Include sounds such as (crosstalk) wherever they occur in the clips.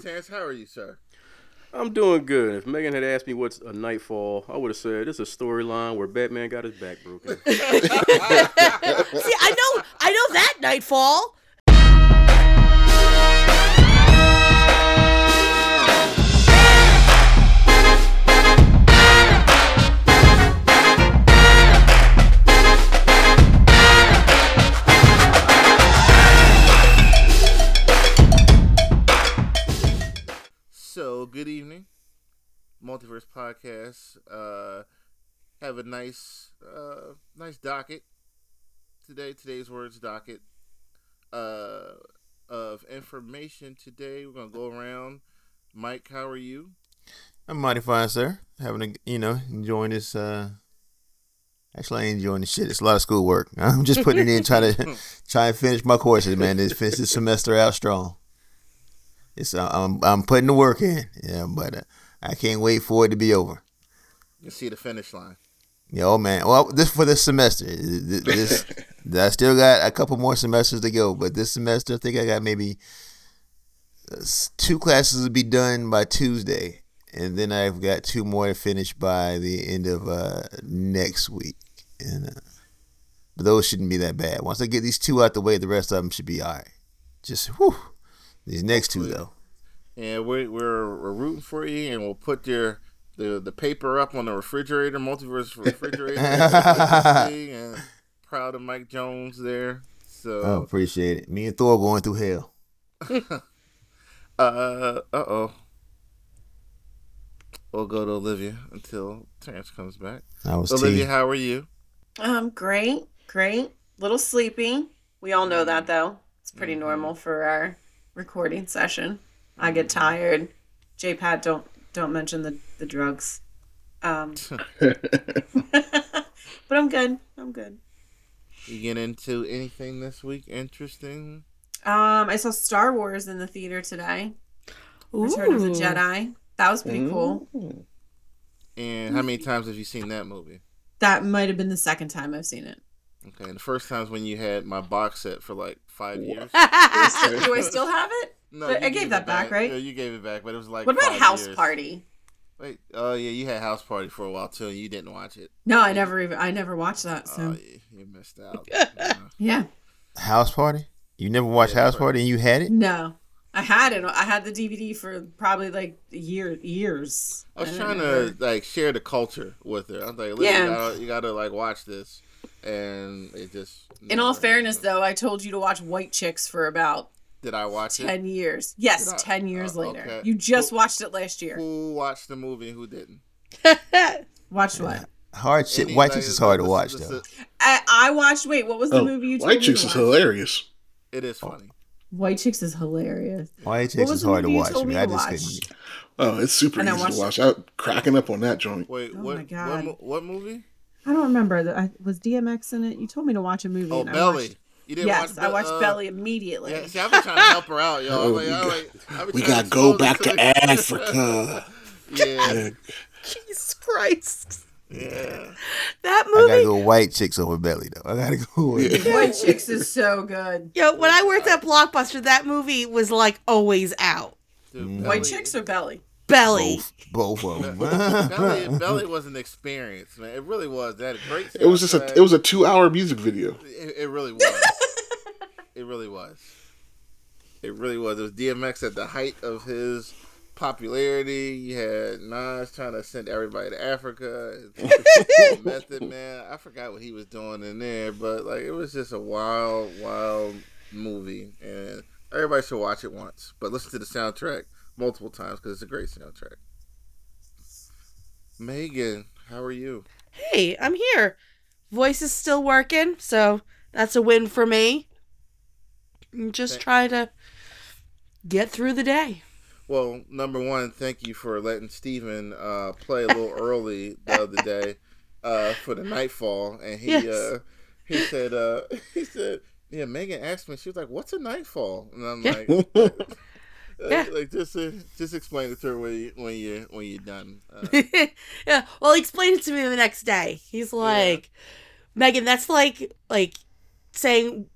Terrence, how are you, sir? I'm doing good. If Megan had asked me what's a nightfall, I would have said it's a storyline where Batman got his back broken. (laughs) See, I know, I know that Knightfall. Good evening, Multiverse Podcast. Uh, have a nice, uh, nice docket today. Today's words docket uh, of information today. We're gonna go around. Mike, how are you? I'm mighty fine, sir. Having a you know enjoying this. uh Actually, I ain't enjoying the shit. It's a lot of schoolwork. (laughs) I'm just putting it in, trying to (laughs) try and finish my courses, man. Just finish this semester out strong. It's uh, I'm I'm putting the work in, yeah, but uh, I can't wait for it to be over. You see the finish line. Yeah, oh man. Well, this for this semester. This, (laughs) I still got a couple more semesters to go, but this semester I think I got maybe uh, two classes to be done by Tuesday, and then I've got two more to finish by the end of uh, next week. And uh, but those shouldn't be that bad. Once I get these two out the way, the rest of them should be all right. Just whew. These next two though. And we're, we're we're rooting for you, and we'll put your the the paper up on the refrigerator, multiverse refrigerator, and (laughs) proud of Mike Jones there. So Oh, appreciate it. Me and Thor going through hell. (laughs) Uh uh oh. We'll go to Olivia until Terrence comes back. I was Olivia, teased. how are you? Um, great, great. Little sleepy. We all know that though. It's pretty normal for our recording session. I get tired. J Pat, don't don't mention the the drugs. Um, (laughs) (laughs) but I'm good. I'm good. You get into anything this week interesting? Um, I saw Star Wars in the theater today. Return of the Ooh. Jedi. That was pretty cool. And how many times have you seen that movie? That might have been the second time I've seen it. Okay, and the first time's when you had my box set for like five years. (laughs) Do I still have it? (laughs) No, But I gave that it back, right? Yeah, you gave it back, but it was like. What about five House years. Party? Wait, oh yeah, you had House Party for a while too, and you didn't watch it. No, I never even I never watched that. So Oh, yeah, you missed out. (laughs) Yeah. yeah, House Party? You never watched Yeah, House but- Party and you had it? no, I had it. I had the DVD for probably like year years. I was And trying never- to like share the culture with her. I was like, Olivia, Yeah. you, gotta, you gotta like watch this, and it just. In all never- fairness, though, I told you to watch White Chicks for about did I watch it? ten years. Yes, I? ten years Oh, later. okay. You just Who- watched it last year. Who watched the movie? and Who didn't? (laughs) watch what? (laughs) Hard shit. Any, White Chicks is hard to watch this- though. I, I watched. Wait, what was the Oh, movie you told White Chicks is hilarious. It is funny. White Chicks is hilarious. White Chicks is hard to watch. told Man. me I just watch? couldn't. Oh, it's super And I easy watched to watch. I'm cracking up on that joint. Wait, Oh what, my what? God. mo- What movie? I don't remember. The- I, was DMX in it? You told me to watch a movie. Oh, and I Belly. watched- You didn't Yes, watch. I watched uh, Belly immediately. Yeah, see, I've been trying to help her out, yo. I'm (laughs) Oh, like, we got like, we gotta go back to (laughs) Africa. yeah, Yeah. Jesus Christ. yeah. That movie. I gotta go White Chicks over Belly though. I gotta go. With Yeah. (laughs) White Chicks is so good. Yo, when I worked at Blockbuster, that movie was like always out. Dude, White Belly- Chicks or Belly? Belly. both, both of them. (laughs) (laughs) Belly, Belly was an experience, man. It really was. That a great. It was just a it was a two hour music video. It, it really was. (laughs) it really was. It really was. It was DMX at the height of his popularity. You had Nas trying to send everybody to Africa. Method Man. I forgot what he was doing in there, but like it was just a wild, wild movie, and everybody should watch it once. But listen to the soundtrack multiple times because it's a great soundtrack. Megan, how are you? Hey, I'm here. Voice is still working, so that's a win for me. Just Thank- trying to get through the day. Well, number one, thank you for letting Steven uh, play a little (laughs) early the other day uh, for the nightfall, and he Yes. uh, he said uh, (laughs) he said yeah. Megan asked me, she was like, "What's a nightfall?" And I'm Yeah. like, (laughs) like, Yeah. like, just uh, just explain it to her when you when you when you're done. Uh, (laughs) yeah, well, he explained it to me the next day. He's like, Megan, that's like like saying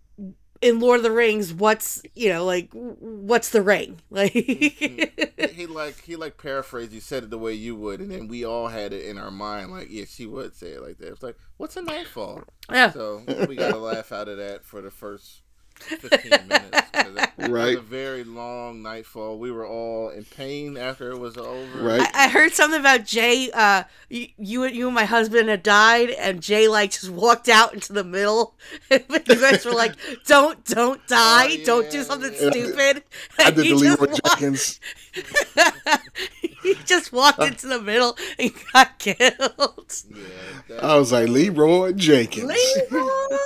in Lord of the Rings, what's you know like what's the ring? (laughs) Like he like he like paraphrased. You said it the way you would, and then we all had it in our mind. Like, yeah, she would say it like that. It's like, what's a nightfall? yeah. So we got a laugh out of that for the first fifteen minutes. 'cause it- It (laughs) Right. was a very long nightfall. We were all in pain after it was over. Right. I, I heard something about Jay. Uh, you, you, and- you and my husband had died, and Jay like just walked out into the middle. (laughs) but you guys were like, "Don't, don't die! Oh, don't do something yeah. stupid." (laughs) I And did he the just Leroy walked- Jenkins. he just walked into the middle and got killed. Yeah, I was like Leroy Jenkins. Leroy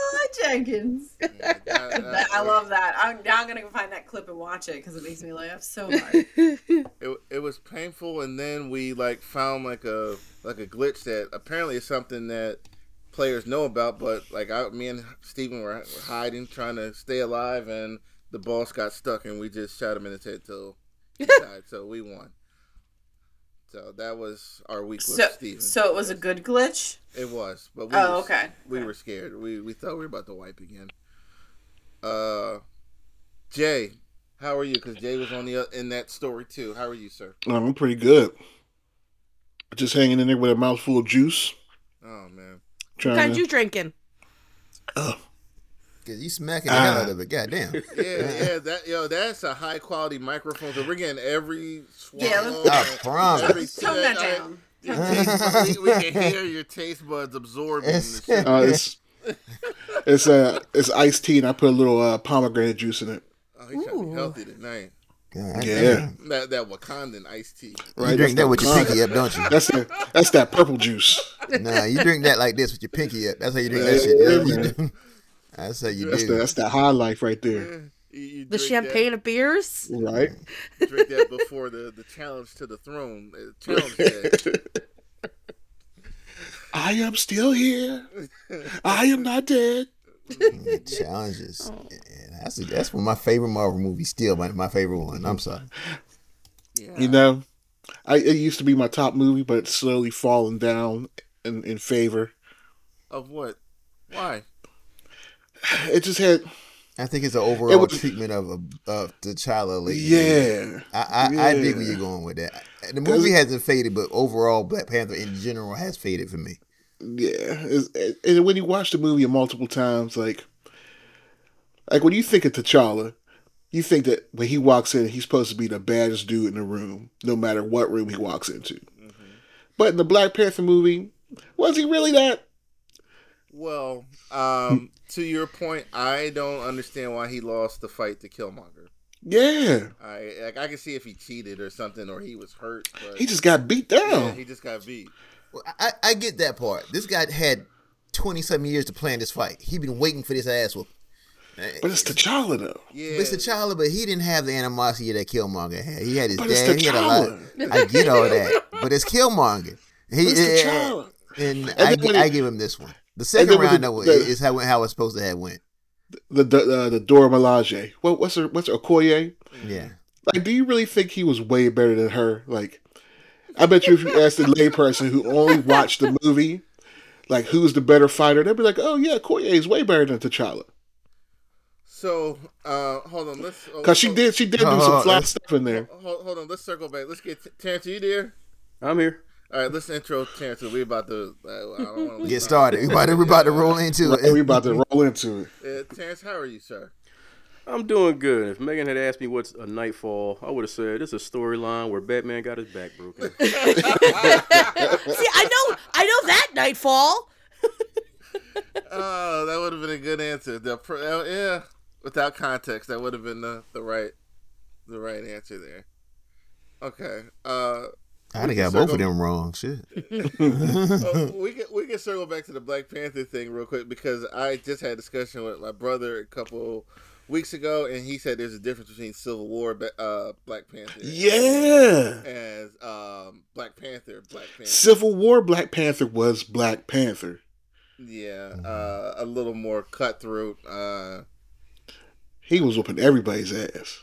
Jenkins. yeah, that- that I love that. I'm now I'm gonna go find that clip and watch it because it makes me laugh so (laughs) hard. it, it was painful and then we like found like a like a glitch that apparently is something that players know about but like I, me and Steven were hiding trying to stay alive and the boss got stuck and we just shot him in his head till he (laughs) died so we won so that was our week with so, Steven so it was a good glitch. it was but we Oh, were, okay. we were scared we, we thought we were about to wipe again uh Jay how are you because Jay was on the in that story too how are you sir Oh, I'm pretty good. Just hanging in there with a mouthful of juice. oh man What Trying kind to, you drinking? Cause you smacking the hell Ah. out of it. Goddamn. (laughs) Yeah, yeah, that yo, that's a high quality microphone. So we're getting every swallow, Yeah, let's- I and promise. (laughs) Tone that down. your taste we, we can hear your taste buds absorbing the It's- shit. uh, it's (laughs) it's uh it's iced tea and I put a little uh, pomegranate juice in it. Oh, he's trying to be healthy tonight. God Yeah. That that Wakandan iced tea. Right, You drink that's that with your con- pinky up, don't you? That's that that's that purple juice. Nah, you drink that like this with your pinky up. That's how you drink that shit. Yeah, you. (laughs) That's how you That's the, do. that's that high life right there. You, you The drink champagne of beers? Right. Drink that before the, the challenge to the throne. uh, Challenge (laughs) day. I am still here. I am not dead. Challenges. Oh. Yeah, that's that's one of my favorite Marvel movies. Still, my, my favorite one. I'm sorry. Yeah. You know, I it used to be my top movie, but it's slowly falling down in, in favor. Of what? Why? It just had I think it's an overall was- treatment of of T'Challa. Lately. yeah. I I, I dig where you're going with that. The movie hasn't faded, but overall, Black Panther in general has faded for me. Yeah, and when you watch the movie multiple times, like, like when you think of T'Challa, you think that when he walks in, he's supposed to be the baddest dude in the room, no matter what room he walks into. But in the Black Panther movie, was he really that? Well, um, (laughs) to your point, I don't understand why he lost the fight to Killmonger. Yeah, I like I can see if he cheated or something or he was hurt, but he just got beat yeah, down. he just got beat. Well, I, I get that part. This guy had twenty something years to plan this fight. He been waiting for this ass whoop. But it's T'Challa though. Yeah, It's T'Challa, but he didn't have the animosity that Killmonger had. He had his But it's dad. He had a lot. T'Challa. I get all that, but it's Killmonger. He, But it's T'Challa. and, And I, then gi- when I give him this one. The second round, the- though, the- is how how it's supposed to have went. The the uh, the Dora Milaje. What what's her what's her Okoye? Yeah, Like, do you really think he was way better than her? Like, I bet you if you asked a layperson who only watched the movie, like who's the better fighter, they'd be like, "Oh yeah, Koye is way better than T'Challa." So, uh, hold on. Let's oh, Cause she did she did do Oh, some fly that's- stuff in there. Hold, hold on. Let's circle back. Let's get Terrence. Are you there? I'm here. All right. Let's intro Terrence. We about to. Uh, I don't get out- started. We about to, we about to roll into Right, we it. about to roll into it. Uh, Terrence, how are you, sir? I'm doing good. If Megan had asked me what's a nightfall, I would have said it's a storyline where Batman got his back broken. (laughs) (laughs) See, I know, I know that Knightfall. (laughs) Oh, that would have been a good answer. The uh, yeah, without context, that would have been the, the right the right answer there. Okay. Uh, I done got both of them wrong. Shit. uh, we can we can circle back to the Black Panther thing real quick because I just had a discussion with my brother a couple weeks ago, and he said there's a difference between Civil War, uh, Black Panther, Yeah. as um, Black Panther, Black Panther. Civil War Black Panther was Black Panther. Yeah, uh, a little more cutthroat. Uh, He was whooping everybody's ass.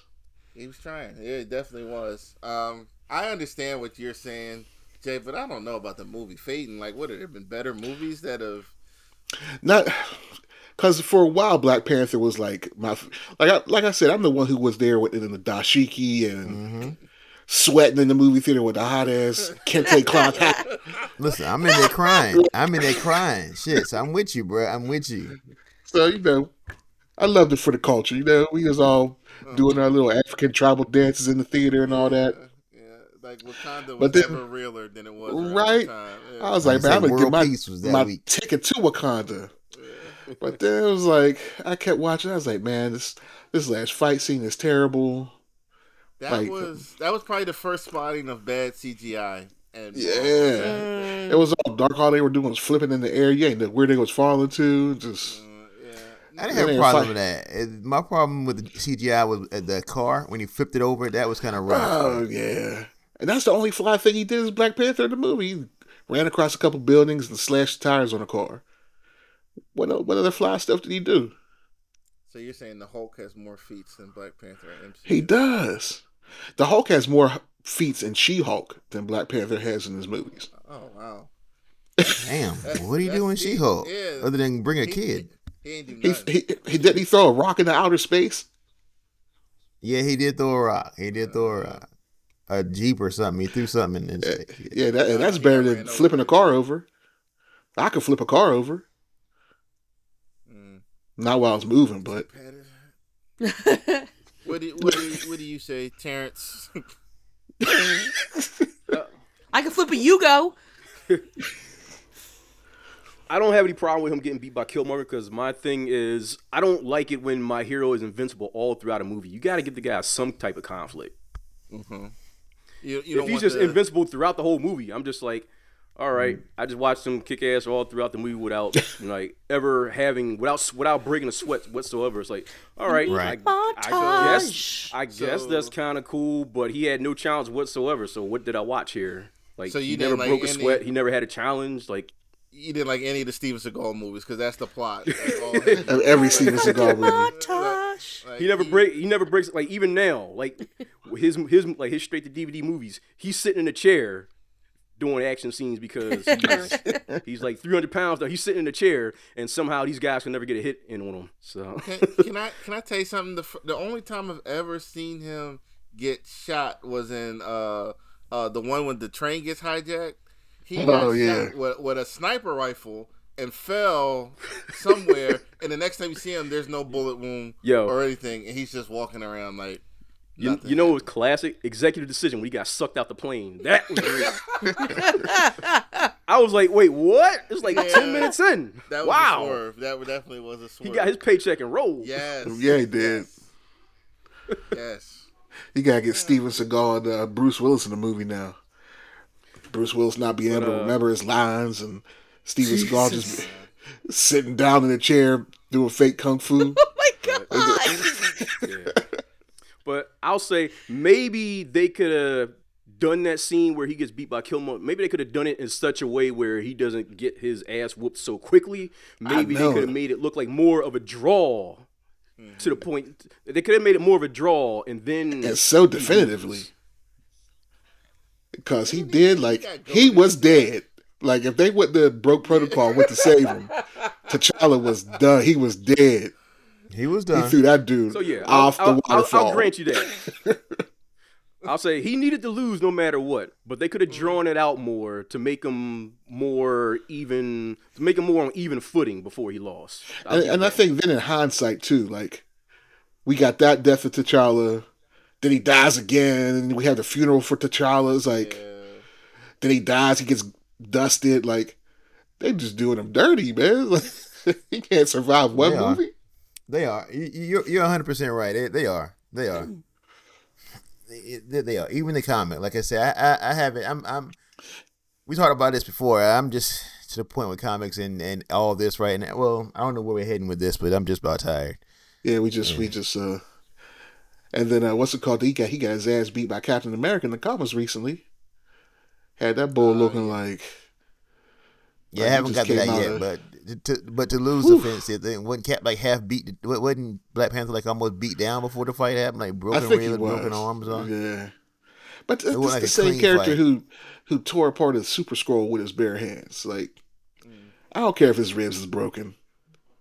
he was trying. Yeah, it definitely was. Um, I understand what you're saying, Jay, but I don't know about the movie fading. Like, would have there been better movies that have? Not Because for a while, Black Panther was like my like I, like I said, I'm the one who was there with in the dashiki and hmm sweating in the movie theater with the hot ass kente cloth. (laughs) Listen, I'm in there crying. I'm in there crying. Shit, so I'm with you, bro. I'm with you. So you know, I loved it for the culture. You know, we was all doing our little African tribal dances in the theater and all that. Yeah, like Wakanda was But then- never realer than it was Right. the time. Yeah. I was like, man, I'm gonna get my, Peace was that my week. ticket to Wakanda. But then it was like I kept watching. I was like, man, this this last fight scene is terrible. that like- was that was probably the first spotting of bad CGI. And Yeah. Mm. It was all dark. All they were doing was flipping in the air. You ain't know where they was falling to. Just Uh. I didn't have a problem with that. It- my problem with the CGI was uh, the car when he flipped it over. That was kind of rough. oh yeah, and that's the only fly thing he did is Black Panther in the movie. He ran across a couple buildings and slashed tires on a car. What o- what other fly stuff did he do? So you're saying the Hulk has more feats than Black Panther and MCU? He does. The Hulk has more feats in She Hulk than Black Panther has in his movies. Oh wow. Damn, That's- what do you that's do in. She-Hulk Yeah. other than bring a He- kid? He, he ain't He, he, he didn't he throw a rock into outer space? Yeah, he did throw a rock. He did throw a uh, rock. A jeep or something. He threw something in. Yeah, his yeah that, that's He better than flipping a car over. I could flip a car over. Not while I was moving, but (laughs) What do you, what do you, what do you say, Terrence? (laughs) I can flip a Yugo. I don't have any problem with him getting beat by Killmonger because my thing is I don't like it when my hero is invincible all throughout a movie. You got to give the guy some type of conflict. mm-hmm. You, you if he's just the- invincible throughout the whole movie, I'm just like, all right, mm. I just watched him kick ass all throughout the movie without (laughs) like ever having without without breaking a sweat whatsoever. It's like, all right, Right. I, I guess Montage. I guess So- that's kind of cool, but he had no challenge whatsoever. So what did I watch here? Like So you he never like broke a any- sweat. He never had a challenge. Like You didn't like any of the Steven Seagal movies because that's the plot. That's (laughs) all every Steven Seagal movie. Montage. Like, he never break. He never breaks. Like even now, like his his like his straight to DVD movies. He's sitting in a chair doing action scenes because (laughs) he's, he's like 300 pounds. Though he's sitting in a chair, and somehow these guys can never get a hit in on him. So Can, (laughs) can I can I tell you something? The the only time I've ever seen him get shot was in uh uh the one when the train gets hijacked. He got Oh, yeah. shot with, with a sniper rifle and fell somewhere. (laughs) and the next time you see him, there's no bullet wound Yo. or anything, and he's just walking around like. You, you know what was classic executive decision when he got sucked out the plane. That was great. I was like, wait, what? It's like Yeah. 10 minutes in. That was a wow. swerve. That definitely was a He got his paycheck and rolled. Yes. (laughs) Yeah, he did. Yes. yes. You gotta get Steven Seagal and uh, Bruce Willis in the movie now. Bruce Willis not being able to uh, remember his lines, and Steven Seagal just sitting down in a chair doing fake kung fu. (laughs) Oh my god. (laughs) Yeah. But I'll say maybe they could have done that scene where he gets beat by Killmonger. Maybe they could have done it in such a way where he doesn't get his ass whooped so quickly. Maybe they could have made it look like more of a draw to the point. They could have made it more of a draw and then and so definitively because he did like he was dead. Like if they wouldn't have broke protocol, went to save him, (laughs) T'Challa was done. He was dead. He was He done. threw that dude So yeah, I'll, off the I'll, I'll, waterfall. I'll grant you that. (laughs) I'll say he needed to lose no matter what, but they could have drawn it out more to make him more even, to make him more on even footing before he lost. I'll and, and I think then in hindsight too, like we got that death of T'Challa, then he dies again, and we have the funeral for T'Challa. It's like then he dies, he gets dusted. Like they just doing him dirty, man. Like, (laughs) he can't survive one They are. movie. They are. You- You're you're 100 percent right. They, they are. They are. They, they are. Even the comic, like I said, I I, I have it. I'm I'm. We talked about this before. I'm just to the point with comics and and all this right now. Well, I don't know where we're heading with this, but I'm just about tired. Yeah, we just we just uh and then uh what's it called? He got he got his ass beat by Captain America in the comics recently. Had that bull looking like Yeah, Like, I haven't got that yet, of- but to but to lose the fence, it wasn't Cap like half beat. wa- Wasn't Black Panther like almost beat down before the fight happened, like broken ribs, broken arms on. Yeah. But this like the same character fight. who who tore apart a super scroll with his bare hands. Like Mm. I don't care if his ribs is broken.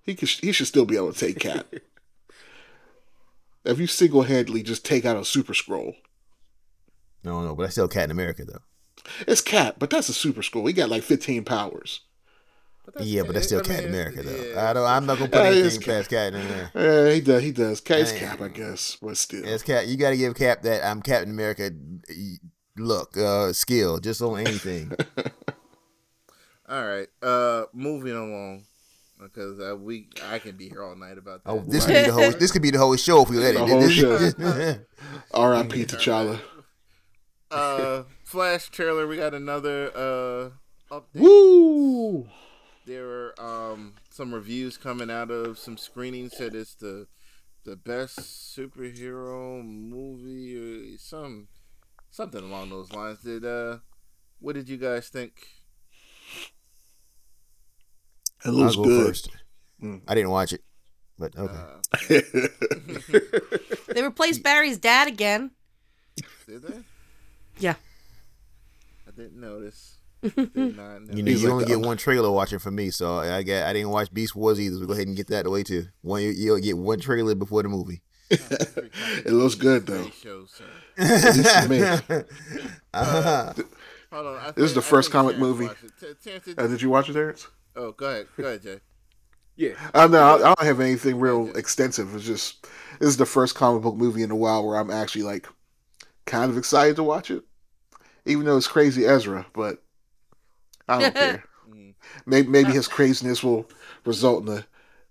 He could, he should still be able to take Cap. (laughs) if you single handedly just take out a Super Scroll, No, no, but that's still Captain America though. it's Cap, but that's a Super Scroll. He got like 15 powers. That's- Yeah, but that's still I mean, Captain America though. yeah. I don't. I'm not gonna put Yeah, it is anything Cap. past Captain in there. Yeah, he does. He does. It's Hey. Cap, I guess, but still. It's Cap. You got to give Cap that I'm Captain America. Look, uh, skill just on anything. (laughs) All right. Uh, moving along because uh, we I can be here all night about that. Oh, this could be the whole. This could be the whole show if we let it. The whole This- show. (laughs) R.I.P. T'Challa. uh, Flash trailer. We got another uh update. Woo! There were um some reviews coming out of some screenings said it's the the best superhero movie or some something along those lines. Did uh what did you guys think? It I'll looks go good. first. I didn't watch it, but okay. Uh, (laughs) They replaced Barry's dad again. did they? Yeah. I didn't notice. Did (laughs) not notice. you know, He's you like only the- get one trailer watching for me, so I got. I didn't watch Beast Wars either. So go ahead and get that away too. One, you, you'll get one trailer before the movie. it looks good though. Great show, sir. This (laughs) is. Uh-huh. Hold on. I This is the first comic Terrence movie. watched it. Ter- did- Uh, did you watch it, Terrence? oh, go ahead. Go ahead, Jay. Yeah. Uh, no, I I don't have anything real extensive. It's just this is the first comic book movie in a while where I'm actually like kind of excited to watch it, even though it's crazy Ezra. But I don't care. (laughs) Maybe maybe his craziness will result in an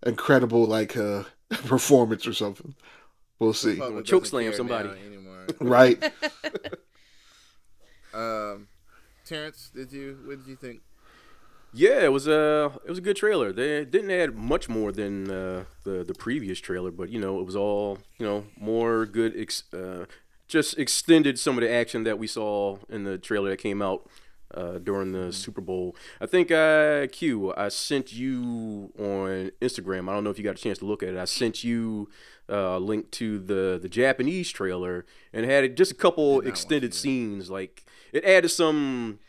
incredible like uh, (laughs) performance or something. We'll see. Choke slam somebody. anymore. (laughs) Right? um, Terrence, did you? What did you think? Yeah, it was a it was a good trailer. They didn't add much more than uh, the the previous trailer, but you know it was all you know more good. Ex- uh, just extended some of the action that we saw in the trailer that came out uh, during the Super Bowl. I think uh, Q, I sent you on Instagram. I don't know if you got a chance to look at it. I sent you uh, a link to the the Japanese trailer and had just a couple extended scenes. Like it added some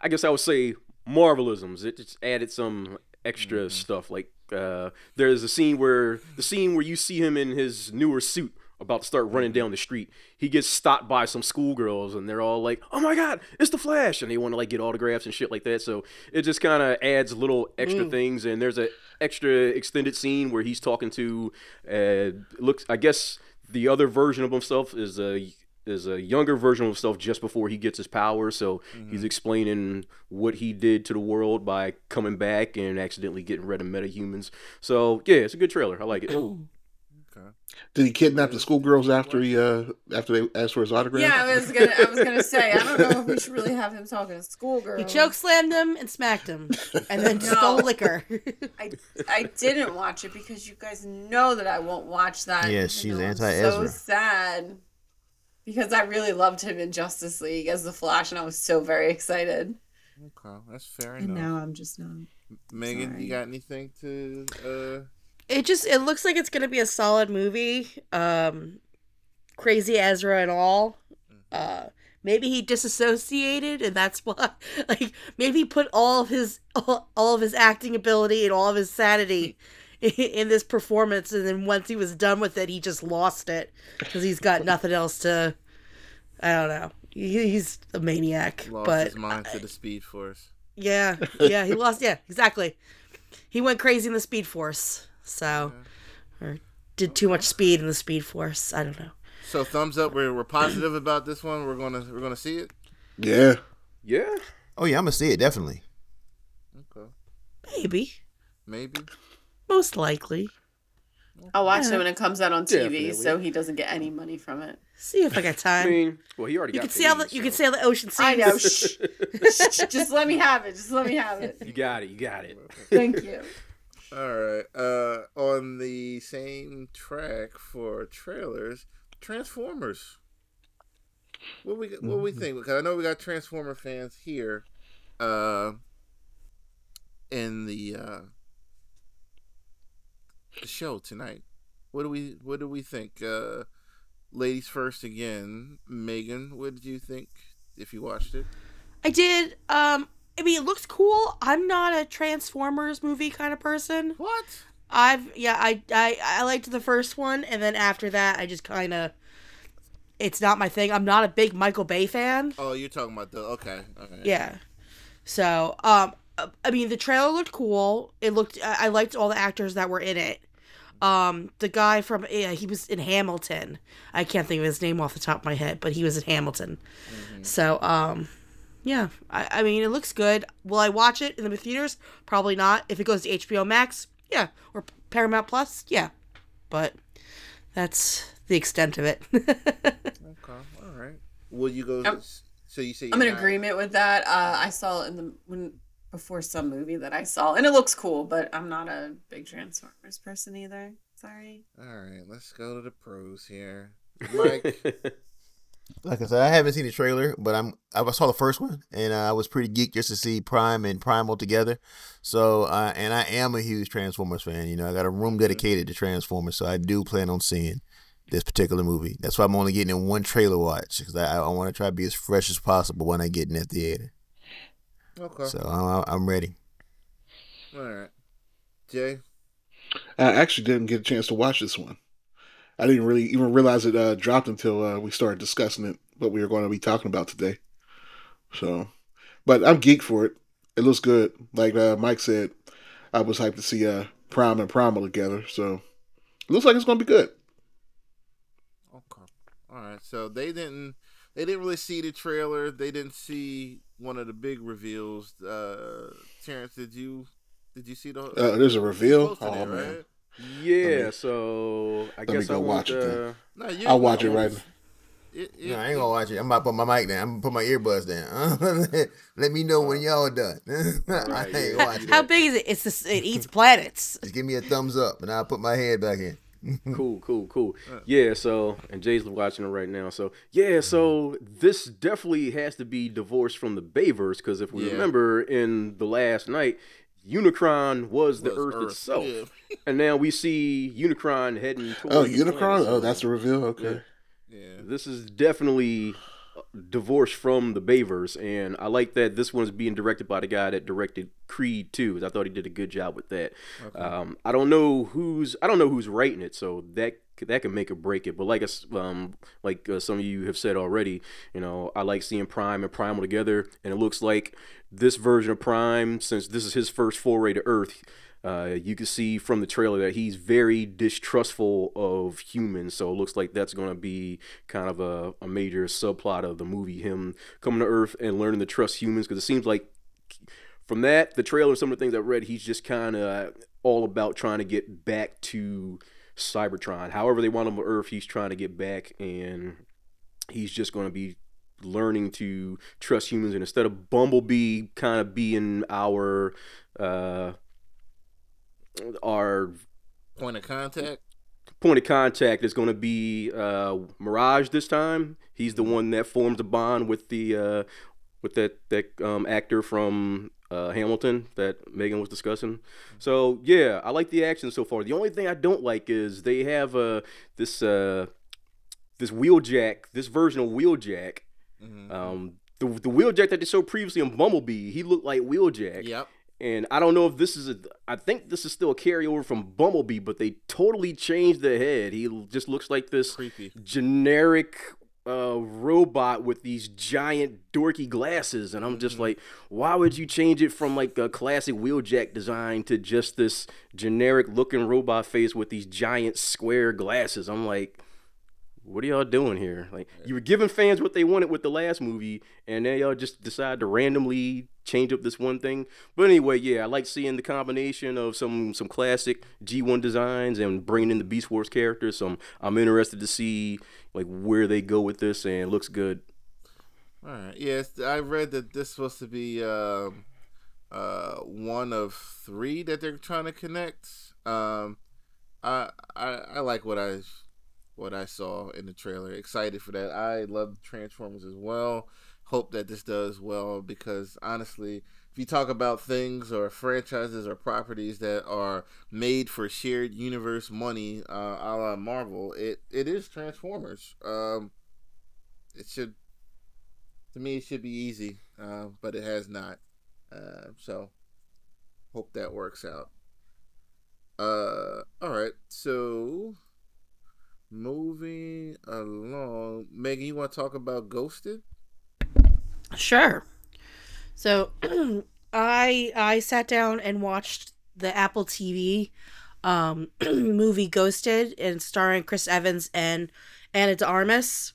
I guess I would say marvelisms. It just added some extra stuff. Like uh, there's a scene where the scene where you see him in his newer suit about to start running down the street. He gets stopped by some schoolgirls and they're all like, "Oh my god, it's the Flash!" and they want to like get autographs and shit like that. So it just kind of adds little extra things. And there's a extra extended scene where he's talking to uh, looks. I guess the other version of himself is a is a younger version of himself just before he gets his power. So he's explaining what he did to the world by coming back and accidentally getting rid of metahumans. So yeah, it's a good trailer. I like it. (clears throat) Did he kidnap the schoolgirls after he uh after they asked for his autograph? Yeah, I was gonna. I was gonna say. I don't know if we should really have him talking to schoolgirls. He choke slammed him and smacked him, and then (laughs) stole liquor. I I didn't watch it because you guys know that I won't watch that. Yeah, she's anti-Ezra. So sad because I really loved him in Justice League as the Flash, and I was so very excited. Okay, that's fair And now I'm just not. Megan, sorry. you got anything to? uh it just it looks like it's gonna be a solid movie. Um, crazy Ezra and all. Uh, maybe he disassociated, and that's (laughs) why. Like maybe he put all of his all, (laughs) all of his acting ability and all of his sanity in, (laughs) in this performance, and then once he was done with it, he just lost it because he's got nothing else to. I don't know. He, he's a maniac, Lost but his mind to the Speed Force. yeah, yeah, he lost. Yeah, exactly. He went crazy in the Speed Force, so or did too much speed in the Speed Force. I don't know. So thumbs up. We're, we're positive about this one. We're gonna we're gonna see it. Yeah. Yeah. Oh yeah, I'm gonna see it definitely. Okay, Maybe, maybe. most likely. I'll watch it when it comes out on TV, Definitely. so he doesn't get any money from it. See if I got I time. mean, well, he already you got can all the paid, you can see all the ocean seas. I know. Shh. (laughs) Shh. Just let me have it. Just let me have it. You got it. You got it. Thank you. All right. Uh, on the same track for trailers, Transformers. What we what we think? Because I know we got Transformer fans here, uh, in the uh, the show tonight. What do we What do we think? Uh, ladies first again. Megan, what did you think if you watched it? I did. Um, I mean, it looks cool. I'm not a Transformers movie kind of person. What? I've yeah, I I I liked the first one, and then after that, I just kind of. It's not my thing. I'm not a big Michael Bay fan. Oh, you're talking about the okay. Okay. Yeah. So, um, I mean, the trailer looked cool. It looked. I I liked all the actors that were in it. Um, the guy from yeah, he was in Hamilton. I can't think of his name off the top of my head, but he was in Hamilton. So, um, yeah. I, I mean, it looks good. Will I watch it in the theaters? Probably not. If it goes to HBO Max, yeah, or Paramount Plus, yeah. But that's the extent of it. (laughs) Okay. All right. Will you go? I'm- so you say I'm in not- agreement with that. Uh, I saw it in the when before some movie that I saw, and it looks cool, but I'm not a big Transformers person either. Sorry. All right. Let's go to the pros here. Mike. (laughs) Like I said, I haven't seen the trailer, but I'm I saw the first one, and uh, I was pretty geeked just to see Prime and Primal together. So, uh, and I am a huge Transformers fan. You know, I got a room dedicated to Transformers, so I do plan on seeing this particular movie. That's why I'm only getting in one trailer watch because I, I want to try to be as fresh as possible when I get in that theater. Okay. So I'm, I'm ready. All right. Jay. I actually didn't get a chance to watch this one. I didn't really even realize it uh, dropped until uh, we started discussing it, what we were going to be talking about today. So, but I'm geeked for it. It looks good. Like uh, Mike said, I was hyped to see uh, Prime and Primal together. So, it looks like it's going to be good. Okay. All right. So they didn't. They didn't really see the trailer. They didn't see one of the big reveals. Uh, Terrence, did you? Did you see the? Uh, there's a reveal. Oh it, man, right? Yeah, me- so I me guess I go want watch it then. uh, No, you, I'll watch it right. It, it, No, I ain't gonna watch it. I'm about to put my mic down. I'm gonna put my earbuds down. (laughs) Let me know when y'all done. (laughs) I Right, ain't yeah. watching How it. big is it? It's this. It eats planets. Just give me a thumbs up, and I'll put my head back in. (laughs) cool, cool, cool. Yeah, so and Jay's watching it right now. So yeah, so this definitely has to be divorced from the Bayverse because if we Yeah. remember in the last night, Unicron was the Was Earth, Earth, itself, yeah. (laughs) and now we see Unicron heading towards Oh, Unicron. planet, Oh, that's a reveal. Okay. Yeah. This is definitely uh, divorced from the Bayverse, and I like that this one's being directed by the guy that directed Creed 2. I thought he did a good job with that. Um, I don't know who's I don't know who's writing it, so that could- that can make or break it. But like us, um, like uh, some of you have said already, you know, I like seeing Prime and Primal together, and it looks like this version of Prime, since this is his first foray to Earth. Uh, you can see from the trailer that he's very distrustful of humans, so it looks like that's going to be kind of a, a major subplot of the movie him coming to Earth and learning to trust humans. Because it seems like from that, the trailer, some of the things I've read, he's just kind of all about trying to get back to Cybertron. However, they want him on Earth, he's trying to get back, and he's just going to be learning to trust humans. And instead of Bumblebee kind of being our uh, our Point of contact. point of contact is going to be uh, Mirage this time. He's the one that forms a bond with the uh, with that that um, actor from uh, Hamilton that Megan was discussing. So yeah, I like the action so far. The only thing I don't like is they have uh, this uh, this wheeljack, this version of wheeljack. Mhm. Um, the the wheeljack that they showed previously in Bumblebee, he looked like wheeljack. Yep. And I don't know if this is a. I think this is still a carryover from Bumblebee, but they totally changed the head. He just looks like this Creepy. generic uh, robot with these giant dorky glasses, and I'm just Mm-hmm. like, why would you change it from like a classic wheeljack design to just this generic looking robot face with these giant square glasses? I'm like. What are y'all doing here? Like you were giving fans what they wanted with the last movie, and now y'all just decide to randomly change up this one thing. But anyway, yeah, I like seeing the combination of some some classic G1 designs and bringing in the Beast Wars characters. So I'm, I'm interested to see like where they go with this, and it looks good. All right. Yes, I read that this is supposed to be um, uh, one of three that they're trying to connect. Um, I, I I like what I what I saw in the trailer. Excited for that. I love Transformers as well. Hope that this does well because honestly, if you talk about things or franchises or properties that are made for shared universe money, uh, a la Marvel, it it is Transformers. Um, it should to me it should be easy, uh, but it has not. Uh, so hope that works out. Uh, all right. So moving along, Megan, you want to talk about Ghosted? Sure. So (clears throat) I I sat down and watched the Apple TV um (clears throat) movie Ghosted and starring Chris Evans and Ana de Armas.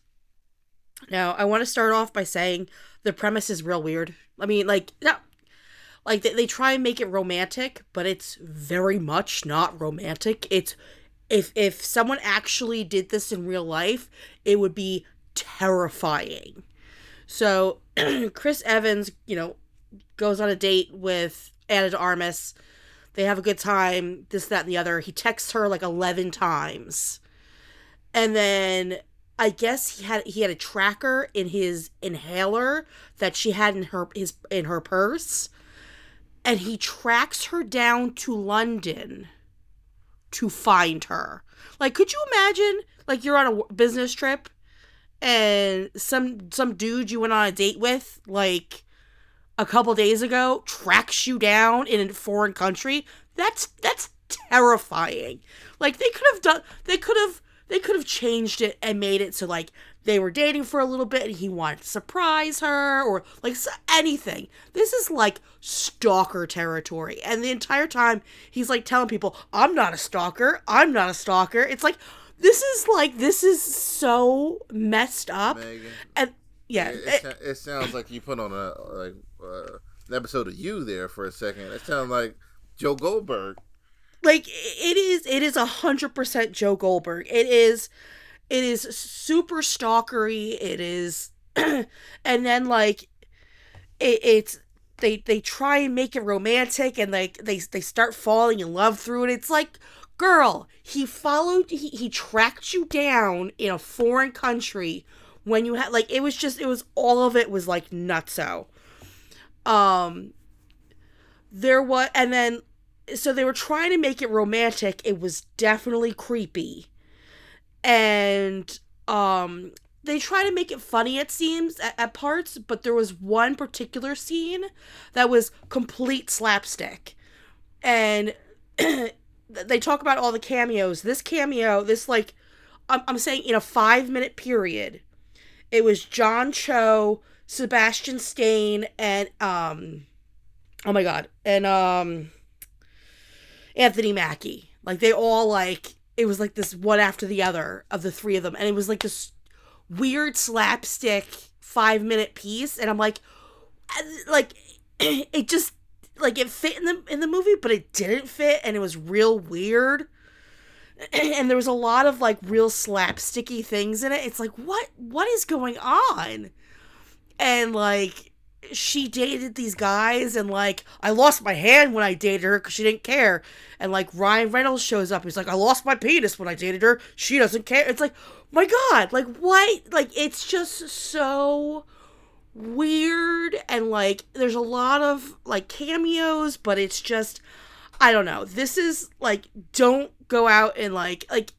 Now, I want to start off by saying the premise is real weird. I mean, like not like they, they try and make it romantic, but it's very much not romantic. It's if if someone actually did this in real life, it would be terrifying. So (clears throat) Chris Evans, you know, goes on a date with Ana de Armas. They have a good time, this, that, and the other. He texts her like eleven times. And then I guess he had he had a tracker in his inhaler that she had in her his in her purse. And he tracks her down to London to find her. Like, could you imagine? Like, you're on a business trip and some some dude you went on a date with like a couple days ago tracks you down in a foreign country that's that's terrifying like they could have done they could have they could have changed it and made it so like they were dating for a little bit and he wanted to surprise her or like anything this is like stalker territory and the entire time he's like telling people i'm not a stalker i'm not a stalker it's like this is like this is so messed up Megan. and yeah It, it- it, sounds like you put on a like uh, an episode of you there for a second. It sounds like Joe Goldberg. like it is it is a hundred percent joe goldberg it is it is super stalkery it is (clears throat) and then like it, it's they they try and make it romantic and like they they start falling in love through it. It's like girl he followed he, he tracked you down in a foreign country when you had like it was just it was all of it was like nutso. Um there was and then so they were trying to make it romantic. It was definitely creepy and um they try to make it funny it seems at, at parts but there was one particular scene that was complete slapstick and (clears throat) they talk about all the cameos this cameo this like i'm, I'm saying in a five minute period it was john cho sebastian stan and um oh my god and um Anthony Mackie. Like they all like it was like this one after the other of the three of them, and it was like this weird slapstick five minute piece, and I'm like, like (clears throat) it just like it fit in the in the movie, but it didn't fit, and it was real weird. (clears throat) And there was a lot of like real slapsticky things in it. It's like what what is going on? And like she dated these guys and like I lost my hand when I dated her because she didn't care. And like Ryan Reynolds shows up, he's like, I lost my penis when I dated her. She doesn't care. It's like, my God, like what? Like it's just so weird and like there's a lot of like cameos, but it's just I don't know. This is like don't go out and like like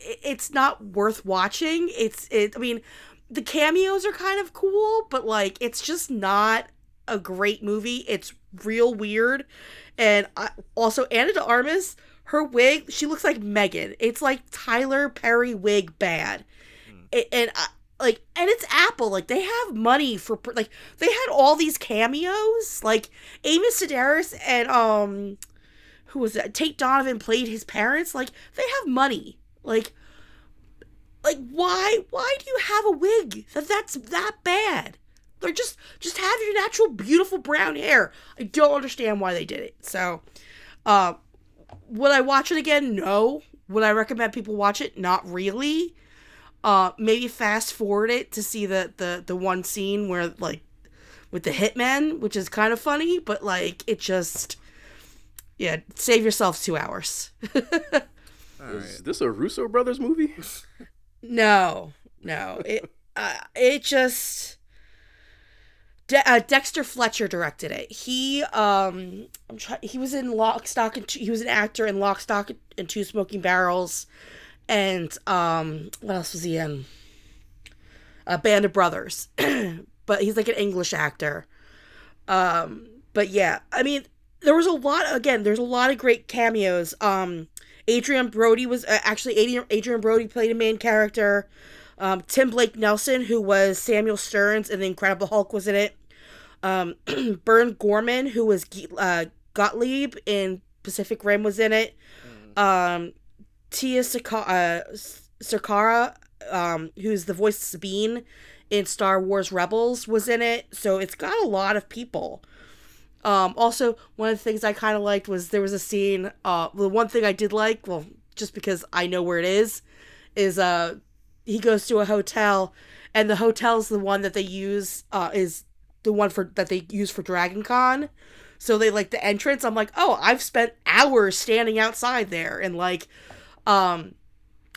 it's not worth watching. It's it I mean the cameos are kind of cool, but like it's just not a great movie. It's real weird. And I, also Ana de Armas, her wig, she looks like Megan. It's like Tyler Perry wig bad. A- And I, like and it's Apple. Like they have money for like they had all these cameos. Like Amy Sedaris and um who was that? Tate Donovan played his parents. Like they have money. Like like why why do you have a wig that that's that bad? Or just just have your natural beautiful brown hair. I don't understand why they did it. So uh would i watch it again? No. Would i recommend people watch it? Not really. Uh maybe fast forward it to see the the the one scene where like with the hitman which is kind of funny but like it just yeah save yourself two hours. All (laughs) Is right. this a Russo brothers movie? (laughs) No, no. It uh, it just De- uh, Dexter Fletcher directed it. He um I'm try- he was in Lock Stock and Two- he was an actor in Lock Stock and Two Smoking Barrels and um what else was he in? A Band of Brothers. (clears throat) but he's like an English actor. Um but yeah, I mean, there was a lot. Again, there's a lot of great cameos. Um, Adrien Brody was uh, actually Adrian, Adrien Brody played a main character. Um, Tim Blake Nelson, who was Samuel Stearns in The Incredible Hulk, was in it. Um, (clears throat) Burn Gorman, who was uh, Gottlieb in Pacific Rim, was in it. Um, Tia Saka- uh, um, who's the voice of Sabine in Star Wars Rebels, was in it. So it's got a lot of people. Um, also, one of the things I kind of liked was there was a scene. Uh, the one thing I did like, well, just because I know where it is, is uh, he goes to a hotel, and the hotel's the one that they use. Uh, is the one for that they use for Dragon Con. So they like the entrance. I'm like, oh, I've spent hours standing outside there, and like, um,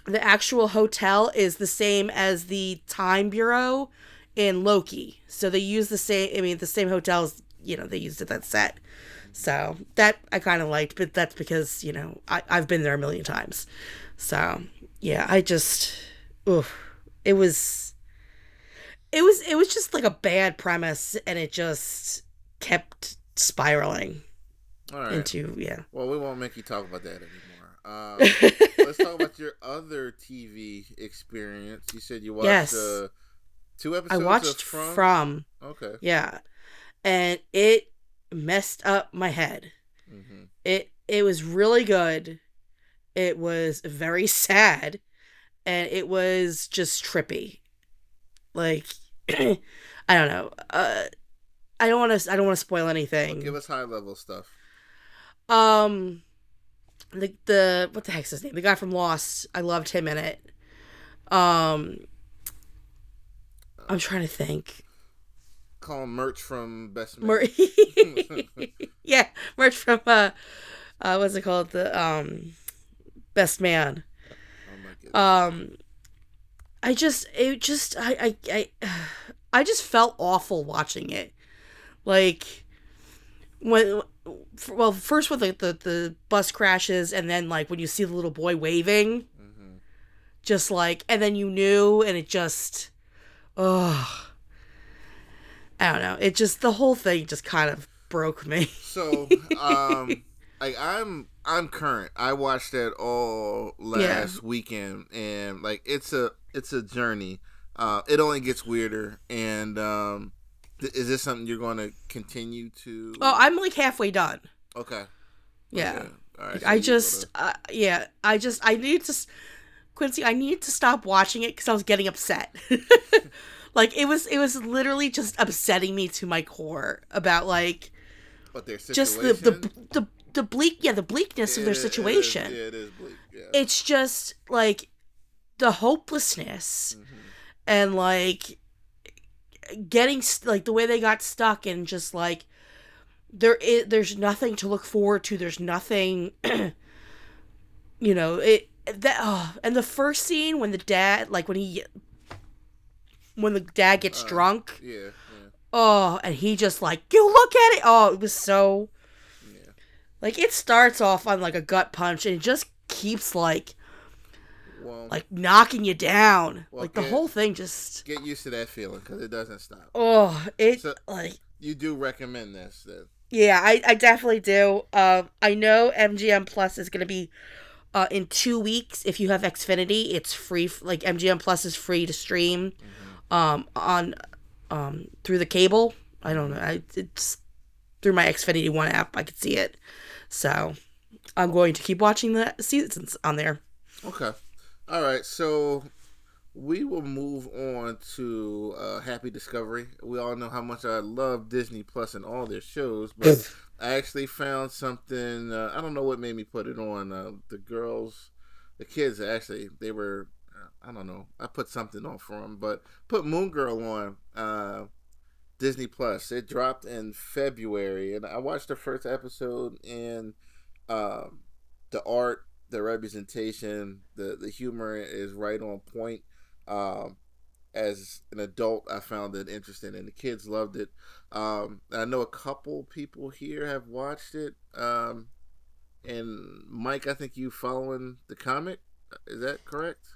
the actual hotel is the same as the Time Bureau in Loki. So they use the same. I mean, the same hotels. You know, they used at that set. So that I kind of liked, but that's because you know I I've been there a million times. So yeah, I just, oof, it was, it was it was just like a bad premise, and it just kept spiraling right. into yeah. Well, we won't make you talk about that anymore. Um, (laughs) let's talk about your other TV experience. You said you watched Yes. uh, two I watched From. from Okay. Yeah. And it messed up my head. hmm It it was really good. It was very (laughs) sad and it was just trippy. Like (clears throat) I don't know. Uh I don't want to I don't want to spoil anything. give us high level stuff. Um, the the what the heck's his name? The guy from Lost. I loved him in it. Um, I'm trying to think. Call him Murch from Best Man. Mer- (laughs) yeah, Murch from uh, uh, what's it called? The um, Best Man. oh my. Um, I just it just I I I (sighs) I just felt awful watching it. Like when well first with the, the the bus crashes and then like when you see the little boy waving hmm just like and then you knew and it just ugh I don't know. It just the whole thing just kind of broke me. So, (laughs) um, like I'm I'm current. I watched that all last weekend, and like it's a it's a journey. Uh, it only gets weirder. And um, th- is this something you're going to continue to? Oh, I'm like halfway done. okay. Yeah. Okay. All right. so I just, uh, yeah, I just, I need to, s- Quincy, I need to stop watching it because I was getting upset. (laughs) like it was, it was literally just upsetting me to my core about like but their just the the the the bleak, yeah, the bleakness of their it is- situation. yeah, it is bleak. Yeah. It's just like the hopelessness Mhm. and like getting like the way they got stuck and just like there is there's nothing to look forward to there's nothing (clears throat) you know it that oh, and the first scene when the dad like when he when the dad gets Uh, drunk Yeah. Yeah. oh and he just like you look at it oh it was so Yeah. like it starts off on like a gut punch and it just keeps like Well, like knocking you down Well, like the get- whole thing just get used to that feeling because it doesn't stop. oh it So- like You do recommend this then? Yeah, I, I definitely do. Um, I know MGM Plus is gonna be uh, in two weeks. If you have Xfinity, it's free. Like MGM Plus is free to stream um, on um, through the cable. I don't know. I it's through my Xfinity One app. I could see it. So I'm going to keep watching the seasons on there. Okay. All right. So we will move on to uh, Happy Discovery. We all know how much I love Disney Plus and all their shows, but I actually found something. Uh, I don't know what made me put it on. Uh, the girls, the kids, actually, they were. I don't know. I put something on for him, but put Moon Girl on. Uh, Disney Plus. It dropped in February, and I watched the first episode. And um, the art, the representation, the the humor is right on point. Um, as an adult, I found it interesting, and the kids loved it. Um, I know a couple people here have watched it. Um, and Mike, I think you following the comic. Is that correct?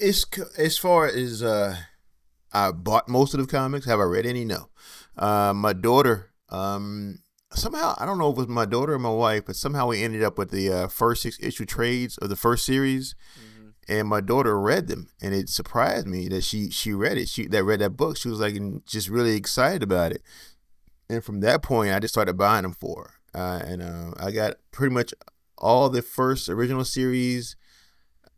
It's as far as uh, I bought most of the comics. Have I read any? No. Uh, my daughter, um, somehow I don't know if it was my daughter or my wife, but somehow we ended up with the uh, first six issue trades of the first series, and my daughter read them, and it surprised me that she she read it. She that read that book. She was like just really excited about it, and from that point, I just started buying them for her. Uh, and uh, I got pretty much all the first original series,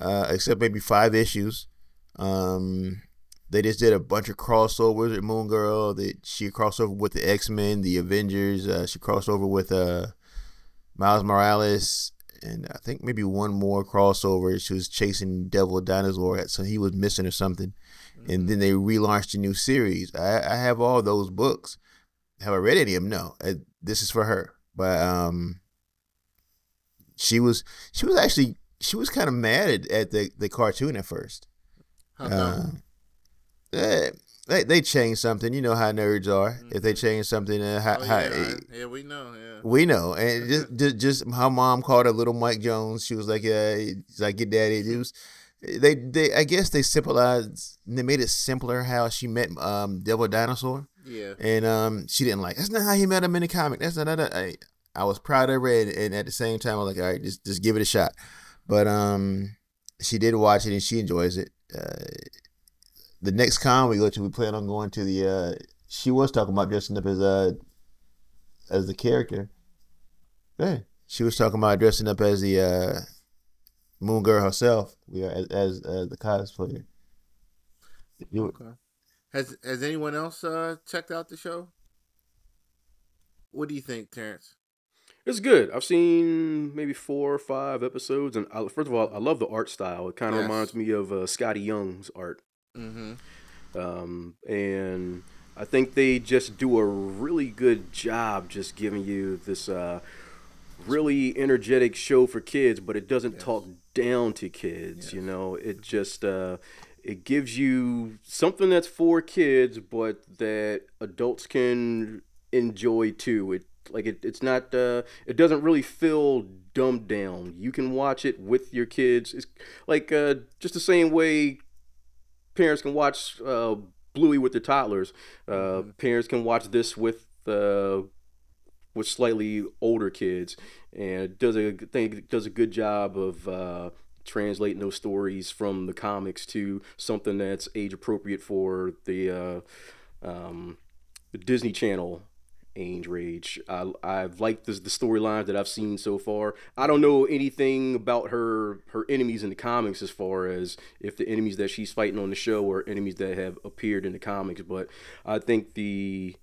uh, except maybe five issues. Um, they just did a bunch of crossovers with Moon Girl. That she crossed over with the X Men, the Avengers. Uh, she crossed over with uh, Miles Morales, and I think maybe one more crossover. She was chasing Devil Dinosaur, so he was missing or something. And then they relaunched a new series. I, I have all those books. Have I read any of them? No. Uh, this is for her, but um, she was she was actually she was kind of mad at, at the the cartoon at first. How? Uh, eh, they they changed something. You know how nerds are. If they change something, uh, how, oh, how, yeah, right. yeah, we know. Yeah. we know. And just, just just how mom called her little Mike Jones. She was like, "Yeah, it's like your daddy." It was, they they I guess they simplified. They made it simpler how she met um Devil Dinosaur, Yeah. and um she didn't like. That's not how he met him in the comic. That's not. not I, I was proud of her, and, and at the same time, I was like, all right, just just give it a shot. But um, she did watch it and she enjoys it. Uh, the next con we go to, we plan on going to the. Uh, she was talking about dressing up as uh as the character. Yeah, she was talking about dressing up as the uh, Moon Girl herself. We are as, as uh, the cosplayer. Okay. Has Has anyone else uh, checked out the show? What do you think, Terrence? It's good. I've seen maybe four or five episodes, and I, first of all, I love the art style. It kind of Yes. reminds me of uh, Skottie Young's art, Mm-hmm. um, and I think they just do a really good job just giving you this uh, really energetic show for kids, but it doesn't talk down to kids. You know, it just uh, it gives you something that's for kids, but that adults can enjoy too. It like it, it's not uh, it doesn't really feel dumbed down. You can watch it with your kids. It's like uh, just the same way parents can watch uh, Bluey with their toddlers. Uh, Parents can watch this with uh, with slightly older kids, and it does a think it does a good job of uh, translating those stories from the comics to something that's age appropriate for the uh, um, the Disney Channel age Rage. I I've liked this, the storylines that I've seen so far. I don't know anything about her her enemies in the comics as far as if the enemies that she's fighting on the show are enemies that have appeared in the comics, but I think the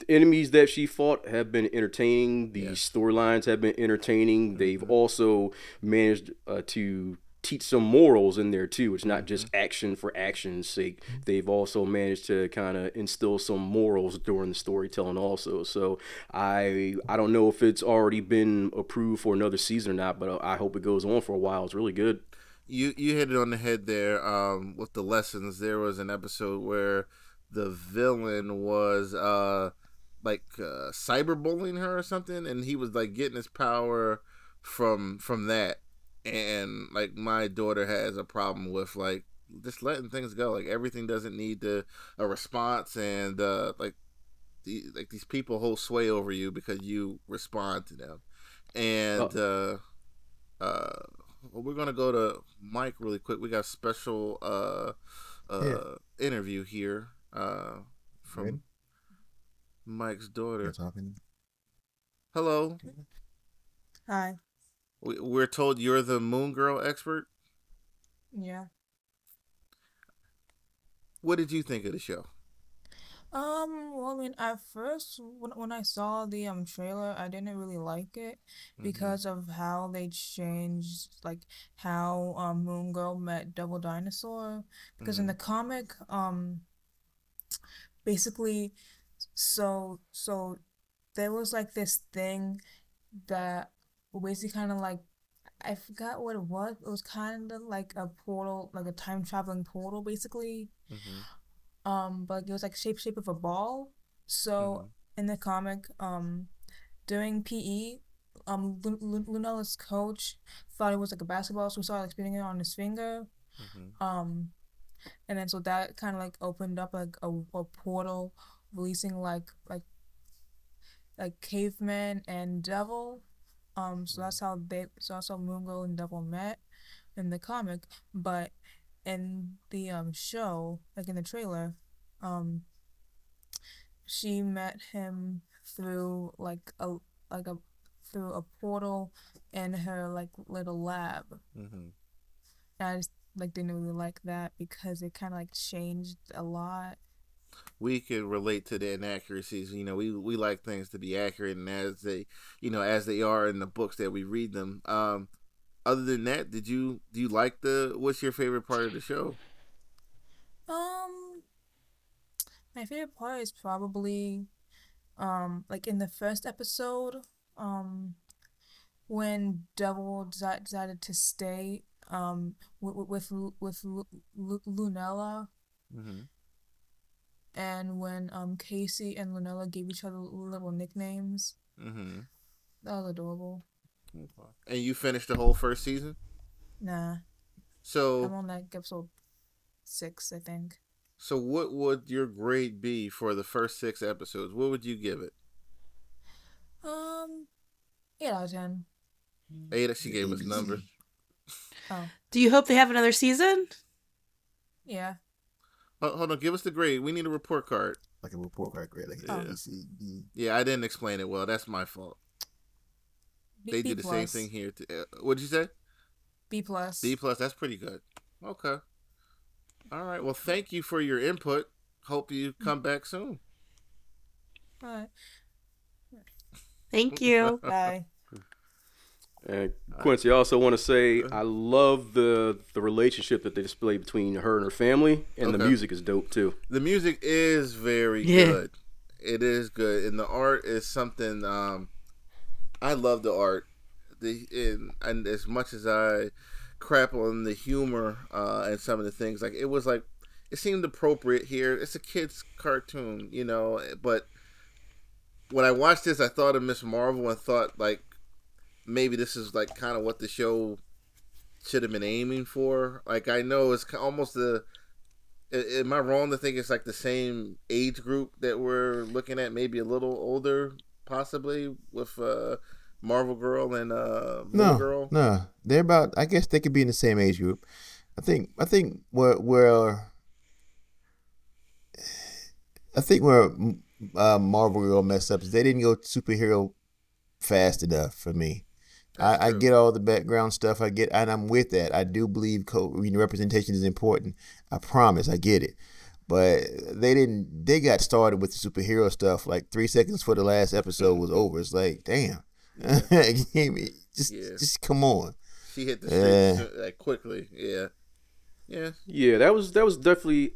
the enemies that she fought have been entertaining. The storylines have been entertaining. They've also managed uh, to teach some morals in there too. It's not just action for action's sake. They've also managed to kind of instill some morals during the storytelling also. So I I don't know if it's already been approved for another season or not, but I hope it goes on for a while. It's really good. You you hit it on the head there. Um, with the lessons, there was an episode where the villain was uh like uh, cyberbullying her or something, and he was like getting his power from from that. And like my daughter has a problem with like just letting things go. Like everything doesn't need to, a response, and uh, like the, like these people hold sway over you because you respond to them. And uh, uh, well, we're gonna go to Mike really quick. We got a special uh, uh, interview here uh, from Ready? Mike's daughter. You're talking. Hello. Hi. We, we're told you're the Moon Girl expert. Yeah. What did you think of the show? Um, well, I mean, at first, when, when I saw the um trailer, I didn't really like it because of how they changed, like, how um Moon Girl met Devil Dinosaur. Because in the comic, um, basically, so, so there was like this thing that basically kind of like, I forgot what it was. It was kind of like a portal, like a time traveling portal, basically. Um, but it was like shape shape of a ball. So in the comic, um, during PE, um, Lu- Lu- Lunella's coach thought it was like a basketball, so he started like spinning it on his finger. Um, and then so that kind of like opened up like a, a portal, releasing like like like caveman and devil. Um, so that's how they so that's how Moon Girl and Devil met in the comic. But in the um show, like in the trailer, um, she met him through like a like a through a portal in her like little lab. hmm And I just like didn't really like that because it kind of like changed a lot. We could relate to the inaccuracies. You know, we we like things to be accurate, and as they, you know, as they are in the books that we read them. Um, other than that, did you do you like the? What's your favorite part of the show? Um, my favorite part is probably, um, like in the first episode, um, when Devil decided to stay, um, with with with Lu- Lu- Lunella, Mm-hmm. And when um Casey and Lunella gave each other little nicknames. Mm-hmm. That was adorable. And you finished the whole first season. Nah, So I'm So, on like episode six, I think. so what would your grade be for the first six episodes? What would you give it? Um, eight out of ten. Eight. She gave us numbers. Oh, Do you hope they have another season? yeah. Hold hold on, give us the grade. We need a report card. Like a report card grade, like Oh. a B, C, D. Yeah, I didn't explain it well. That's my fault. B, They B do the same thing here. Too. Uh, what'd you say? B plus. B plus. That's pretty good. Okay. All right. Well, thank you for your input. Hope you come back soon. Alright. Thank you. (laughs) Bye. And Quincy, I also want to say I love the the relationship that they display between her and her family, and the music is dope too. The music is very Yeah. good. It is good, and the art is something. Um, I love the art. The and, and as much as I crap on the humor uh, and some of the things, like it was like it seemed appropriate here. It's a kids' cartoon, you know, but when I watched this, I thought of Ms. Marvel and thought like maybe this is like kind of what the show should have been aiming for. Like I know it's almost the. Am I wrong to think it's like the same age group that we're looking at? Maybe a little older, possibly with uh, Marvel Girl and uh, No, Girl. no, they're about. I guess they could be in the same age group. I think. I think where where. I think where uh, Marvel Girl messed up is they didn't go superhero fast enough for me. That's I, I get all the background stuff. I get, and I'm with that. I do believe co- representation is important. I promise. I get it. But they didn't. They got started with the superhero stuff like three seconds before the last episode was over. It's like, damn, Give (laughs) me- just, Yeah. just come on. She hit the Yeah. streets uh, like quickly. Yeah, yeah. Yeah, that was that was definitely,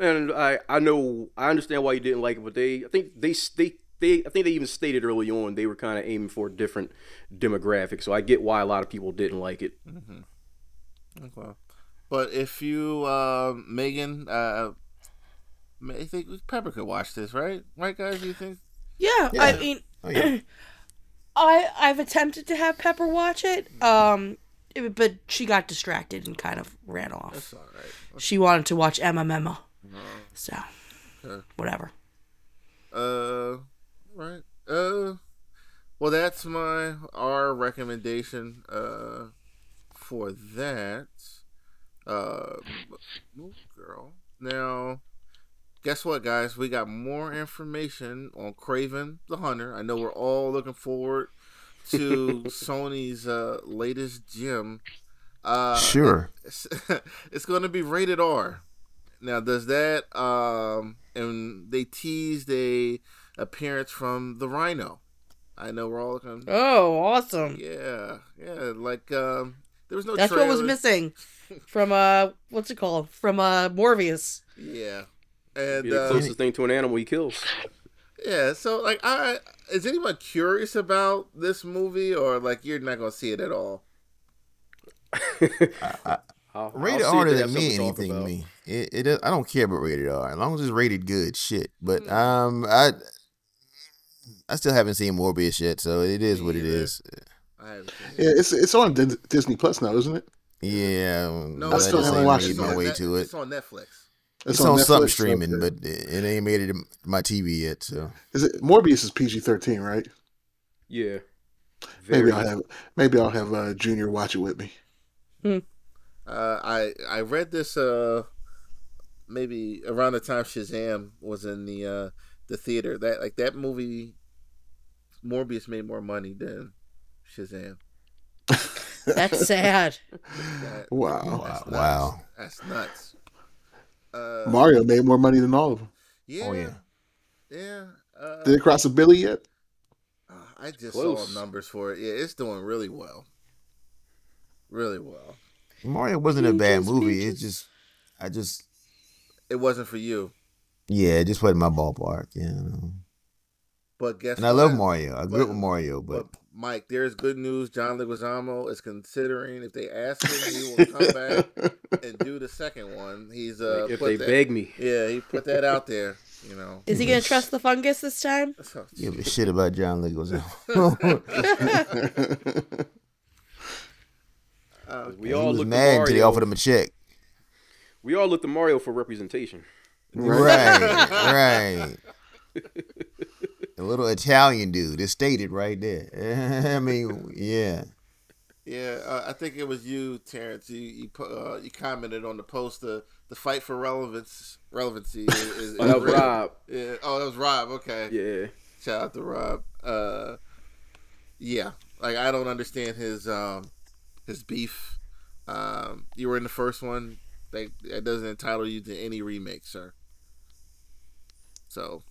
and I I know I understand why you didn't like it, but they I think they they they I think they even stated early on they were kind of aiming for a different demographic, so I get why a lot of people didn't like it. Okay. But if you, uh, Megan, uh, I think Pepper could watch this, right? Right, guys? You think? Yeah, Yeah. I mean, Oh, yeah. (clears throat) I I've attempted to have Pepper watch it, um, it- but she got distracted and kind of ran off. That's all right. She wanted to watch Emma Memo, so Okay. whatever. Uh, right. Uh, well, that's my our recommendation. Uh, for that. Uh, girl. Now, guess what, guys? We got more information on Kraven the Hunter. I know we're all looking forward to (laughs) Sony's uh latest gem. Uh, Sure. it's, (laughs) it's going to be rated R. Now, does that um and they teased a appearance from the Rhino. I know we're all looking. Oh, awesome! Yeah, yeah. Like um, there was no. That's what was missing (laughs) from uh, what's it called? From uh, Morbius. Yeah, and Be the uh, closest thing to an animal he kills. yeah. So like, I is anyone curious about this movie, or like you're not gonna see it at all? (laughs) I'll, Rated I'll see if R doesn't mean anything to me. It, it I don't care about rated R as long as it's rated good. Shit, but Hmm. um, I I still haven't seen Morbius yet, so it is Me what it either. is. I haven't seen it. Yeah, it's it's on Dis- Disney Plus now, isn't it? Yeah, No, I still haven't watched it my way Net- to it. It's on Netflix. It's, on, something Netflix? streaming, Okay. but it, it ain't made it to my TV yet. So is it Morbius is PG thirteen, right? Yeah. Maybe I'll have maybe I'll have uh, Junior watch it with me. Uh, I I read this uh maybe around the time Shazam was in the uh the theater. That like that movie Morbius made more money than Shazam. (laughs) That's sad. That- Wow. that's nuts. wow. That's nuts. Uh, Mario made more money than all of them. yeah, Oh yeah. yeah. Uh, Did it cross a billy yet? uh, I just Close. saw numbers for it. Yeah, it's doing really well. Really well. Mario wasn't a bad movie. peaches. It's just, I just, It wasn't for you, yeah, it just wasn't my ballpark. You know. But guess And I love? Mario. I grew up with Mario, but But Mike, there's good news. John Leguizamo is considering if they ask him, he will come (laughs) back and do the second one. He's uh, Like, if they that- beg me. yeah, he put that out there. You know, Is he gonna trust the fungus this time? So, give a shit about John Leguizamo. (laughs) (laughs) uh, We he all was look mad until they Mario. offered him a check. We all look to Mario for representation. Right, right. A little Italian dude. It's stated right there. (laughs) I mean, yeah. yeah, uh, I think it was you, Terrence. You you, pu- uh, you commented on the post the the fight for relevance relevancy is, is, Oh, that is was. Rob. Yeah. Oh, that was Rob. Okay. Yeah. Shout out to Rob. Uh, yeah, like I don't understand his um his beef. Um, you were in the first one. That that doesn't entitle you to any remake, sir. So,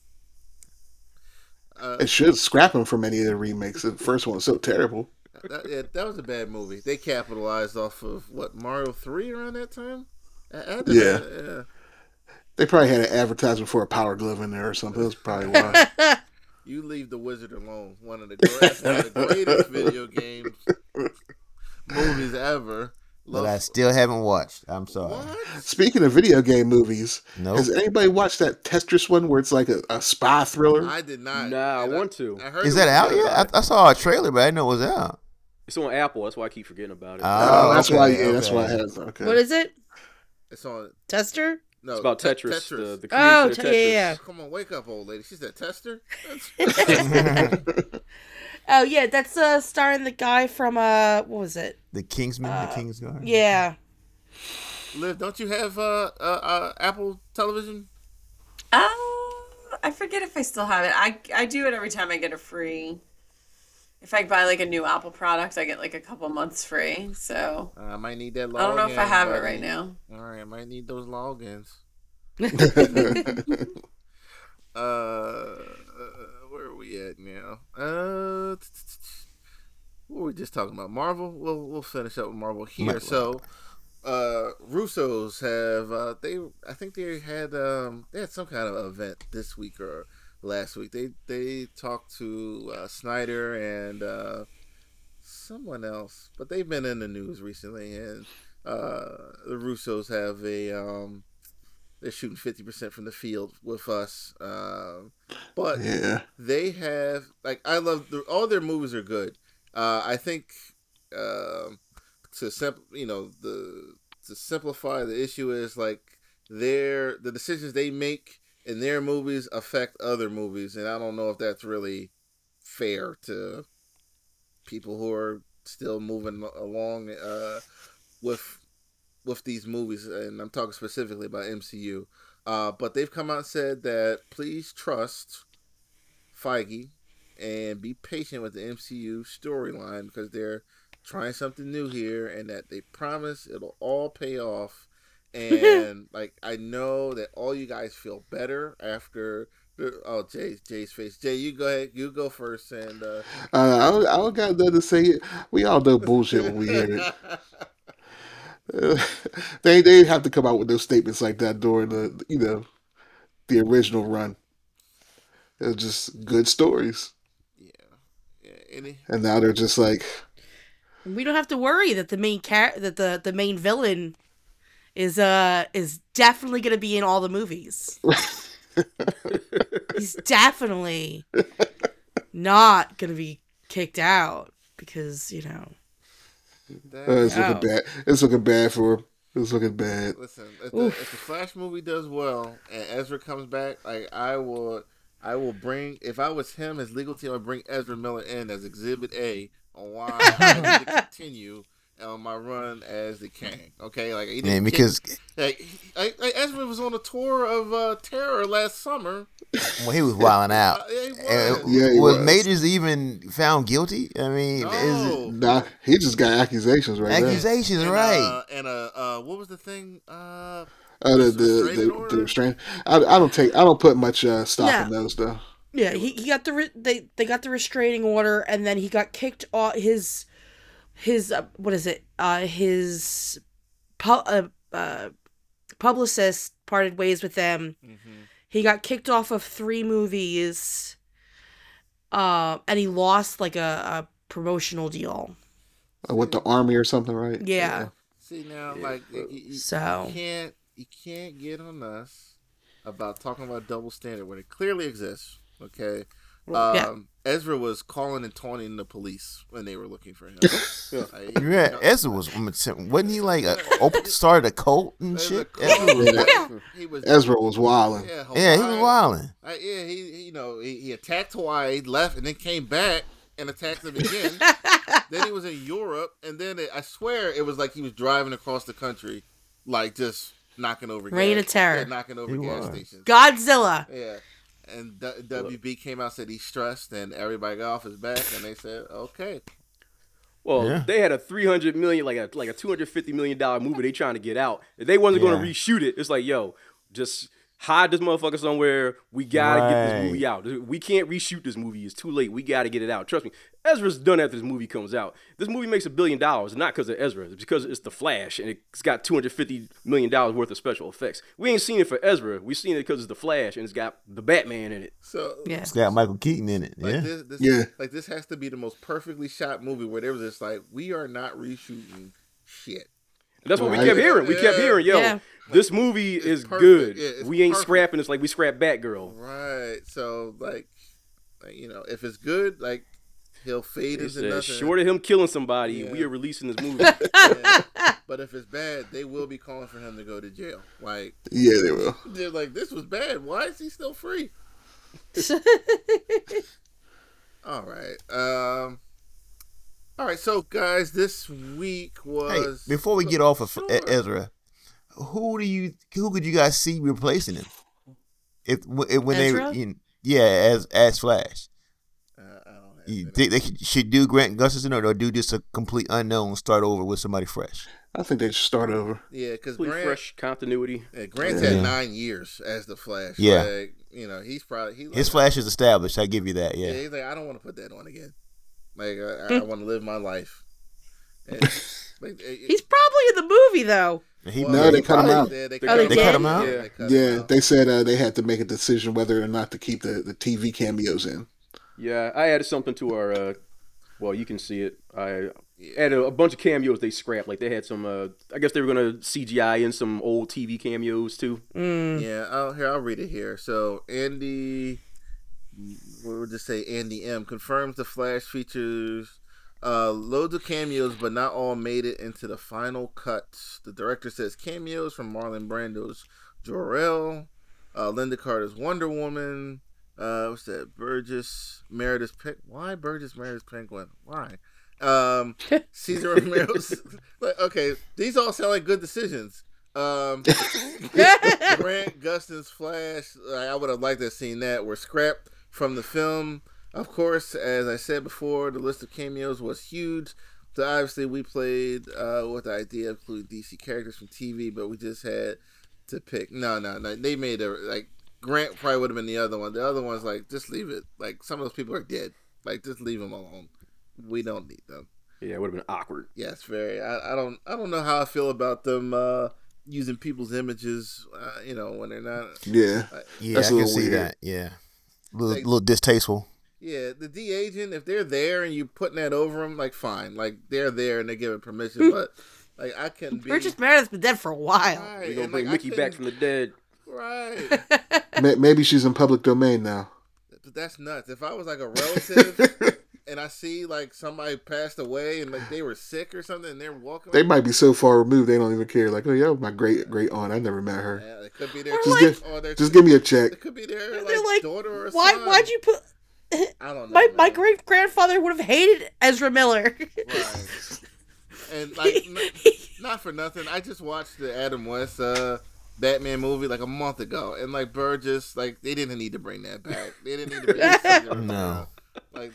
uh, It should scrap him from any of the remakes. The first one was so terrible. that, yeah, that was a bad movie. They capitalized off of what Mario Three around that time. I- I did Yeah. that, yeah. They probably had an advertisement for a power glove in there or something. That's probably why. (laughs) You leave the wizard alone. One of the, great, one of the greatest video games movies ever. But I still haven't watched. I'm sorry. what? Speaking of video game movies, Nope. has anybody watched that Tetris one where it's like a, a spy thriller? I did not. Nah, I And want to. I heard Is that out good. yet? I, I saw a trailer, but I didn't know it was out. It's on Apple. That's why I keep forgetting about it. Oh, Oh, that's okay, why. Yeah, that's okay. why I had. Okay. What is it? It's on. Tester? No, it's about Te- Tetris. The, the creation Oh, of te- Tetris. yeah, yeah. Come on, wake up, old lady. She's said tester. (laughs) (laughs) (laughs) Oh yeah, that's uh starring the guy from uh what was it? The Kingsman, the Kingsguard. Yeah. Liv, don't you have uh, uh, uh Apple Television? Uh, I forget if I still have it. I I do it every time I get a free. If I buy like a new Apple product, I get like a couple months free. So Uh, I might need that. Login, I don't know if I have it right now. All right, I might need those logins. (laughs) Uh, uh, where are we at now? Uh, what were we just talking about? Marvel. We'll we'll finish up with Marvel here. So, uh, Russos have uh they I think they had um they had some kind of event this week or last week. They they talked to uh, Snyder and uh someone else, but they've been in the news recently and uh the Russos have a um they're shooting 50% from the field with us. Um, but yeah. they have like I love the, all their movies are good. Uh, I think um, to simp, you know the to simplify the issue is like their the decisions they make in their movies affect other movies, and I don't know if that's really fair to people who are still moving along uh, with with these movies, and I'm talking specifically about MCU. Uh, but they've come out and said that please trust Feige and be patient with the MCU storyline because they're trying something new here, and that they promise it'll all pay off. (laughs) And like I know that all you guys feel better after. Oh, Jay's Jay's face. Jay, you go ahead. You go first, and uh, Uh, I, don't, I don't got nothing to say. We all know bullshit when we hear it. (laughs) (laughs) they they have to come out with those statements like that during the you know the original run. It was just good stories, yeah, yeah. Any and now they're just like, We don't have to worry that the main car that the the main villain is uh is definitely going to be in all the movies. (laughs) He's definitely not going to be kicked out because, you know. Uh, it's Oh. looking bad. It's looking bad for It was looking bad. Listen, if the, if the Flash movie does well and Ezra comes back, like I will, I will bring. If I was him, his legal team, I'd bring Ezra Miller in as Exhibit A on why I need to (laughs) continue on my run as the King. Okay, like he didn't Man, kick- because like, he- like, like Ezra was on a tour of uh, terror last summer. well, he was wilding out. Uh, (laughs) yeah, he And was. Yeah, he was was. Majors even found guilty? I mean, is it No. Nah, he just got accusations right now. accusations, and, right? Uh, and uh, uh, what was the thing? Uh, Uh, the the the, the restraint. I, I don't take. I don't put much uh, stock Yeah. in those though. Yeah, he, he got the re- they they got the restraining order, and then he got kicked off his his uh, what is it? Uh, his pu- uh, uh, publicist parted ways with them. He got kicked off of three movies, uh, and he lost like a, a promotional deal. Uh, with the army or something, right? Yeah. see now, like you, you- So- you can't you can't get on us about talking about double standard when it clearly exists. Okay. Um, Yeah. Ezra was calling and taunting the police when they were looking for him. Like, You had Ezra was wasn't he like a, open, started a cult and shit? called- Ezra was- Yeah. He was Ezra was wilding. Yeah, yeah, he was Hawaii- wilding. Uh, yeah, he, he- you know he, he attacked Hawaii, left, and then came back and attacked them again. (laughs) then he was in Europe, and then it, I swear it was like he was driving across the country, like just knocking over Reign gas, of terror. yeah, knocking over He gas was. stations. Godzilla. Yeah, and D- WB came out said he's stressed, and everybody got off his back, and they said okay. Well, Yeah. they had a three hundred million, like a like a two hundred fifty million dollar movie. They trying to get out. If they wasn't going to reshoot it, it's like, yo, just hide this motherfucker somewhere. We gotta get this movie out. We can't reshoot this movie. It's too late. We gotta get it out. Trust me. Ezra's done after this movie comes out. This movie makes a billion dollars, not because of Ezra. It's because it's the Flash and it's got two hundred fifty million dollars worth of special effects. We ain't seen it for Ezra. We seen it because it's the Flash and it's got the Batman in it. So Yeah. It's got Michael Keaton in it. Like Yeah. this, this, Yeah. like this has to be the most perfectly shot movie where they was just like, we are not reshooting shit. And that's what we kept hearing. We kept hearing, yo, Yeah. this movie is perfect. good. Yeah, we ain't perfect. scrapping It's like we scrap Batgirl. Right. So like, like you know, if it's good, like he'll fade They into nothing. short of him killing somebody, Yeah. we are releasing this movie. (laughs) Yeah. (laughs) But if it's bad, they will be calling for him to go to jail. Like Yeah, they will. they're like, this was bad. Why is he still free? (laughs) All right. Um. All right. So guys, this week Hey, was before we get off of Sure. Ezra, who do you who could you guys see replacing him? If, if when Ezra? they you know, yeah as as Flash, Uh, I don't have you any- think they should- should do Grant Gustafson or do just a complete unknown, start over with somebody fresh? I think they should start over. Yeah, because Grant, fresh continuity. yeah, Grant's Yeah. had nine years as the Flash. Yeah. Like, you know, he's probably he, His like, Flash is established. I give you that. Yeah, Yeah, he's like, I don't want to put that on again. Like, I, I want to live my life. And, (laughs) like, it- He's probably in the movie though. he, well, No, he they cut him out. Yeah, they They cut, him, cut out. him out? Yeah, they Yeah, they said uh, they had to make a decision whether or not to keep the, the TV cameos in. Yeah, I added something to our. Uh, well, you can see it. I added a bunch of cameos they scrapped. Like they had some. Uh, I guess they were gonna CGI in some old TV cameos too. Mm. Yeah, I'll, here I'll read it here. So Andy, we'll just say Andy M confirms the Flash features uh, loads of cameos, but not all made it into the final cuts. The director says cameos from Marlon Brando's Jor-El, uh, Lynda Carter's Wonder Woman. Uh, what's that? Burgess Meredith Pen- Why Burgess Meredith Penguin? Why? Um, (laughs) Cesar Romero's. okay, these all sound like good decisions. Um, (laughs) Grant Gustin's Flash. I would have liked to have seen that. Were scrapped from the film. Of course, as I said before, the list of cameos was huge. So obviously, we played uh, with the idea of including DC characters from TV, but we just had to pick. No, no, no. They made a like Grant probably would have been the other one. The other one's like just leave it. Like some of those people are dead. Like just leave them alone. We don't need them. Yeah, it would have been awkward. Yes, very. I, I don't. I don't know how I feel about them uh, using people's images. Uh, you know, when they're not. Yeah. yeah, That's I a can little see that. Yeah, a little, Like- little distasteful. Yeah, the D agent, if they're there and you putting that over them, like fine, like they're there and they're giving permission, hmm. but like I can't. be. Burgess Meredith's been dead for a while. Right, We're gonna bring like, I Mickey back from the dead. Right, (laughs) Maybe she's in public domain now. but that's nuts. If I was like a relative (laughs) and I see like somebody passed away and like they were sick or something, and they're walking. They might be so far removed they don't even care. Like, oh yeah, my great great aunt. I never met her. Yeah, it could be their Just like- give or their just give me a check. It could be their They're like, like, daughter or something. why? son. Why'd you put? (laughs) I don't know. My my great grandfather would have hated Ezra Miller. Right. And (laughs) like, n- not for nothing, I just watched the Adam West uh, Batman movie like a month ago, and like Burgess, like they didn't need to bring that back. They didn't need to bring that. (laughs) back. No. Like,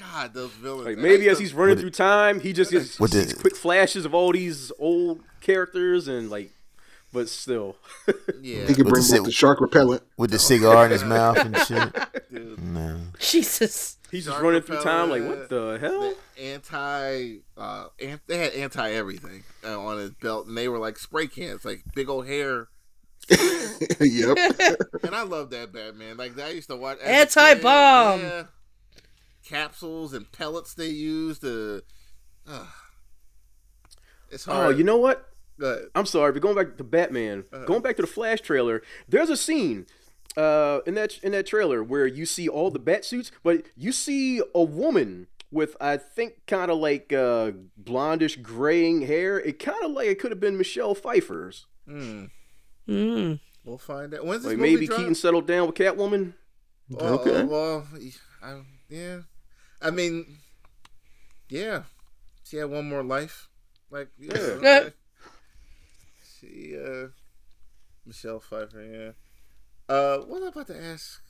God, those villains. Like maybe as he's running With through time, he just gets With the- these quick flashes of all these old characters and like, but still, (laughs) yeah, He could bring the back the shark repellent. With the cigar in his (laughs) mouth and shit. dude. No. Jesus. he's just Shark running through time. Like, what the hell? the anti, uh, an- they had anti everything uh, on his belt, and they were like spray cans, like big old hair. (laughs) yep. And I love that Batman. Like I used to watch Anti-bomb. yeah. Capsules and pellets they use to. Uh, it's hard. Oh, you know what? I'm sorry, but going back to Batman, Uh-huh. going back to the Flash trailer, there's a scene uh, in that in that trailer where you see all the bat suits, but you see a woman with I think kind of like uh, blondish graying hair. It kind of like it could have been Michelle Pfeiffer's. hmm, Mm. we'll find out. When's this Like movie maybe drop? Keaton settled down with Catwoman. Oh, Okay. oh, well, I, yeah. I mean, yeah. She had one more life. Like, yeah. Yeah. okay. She, uh, Michelle Pfeiffer, yeah. Uh, what I'm about to ask?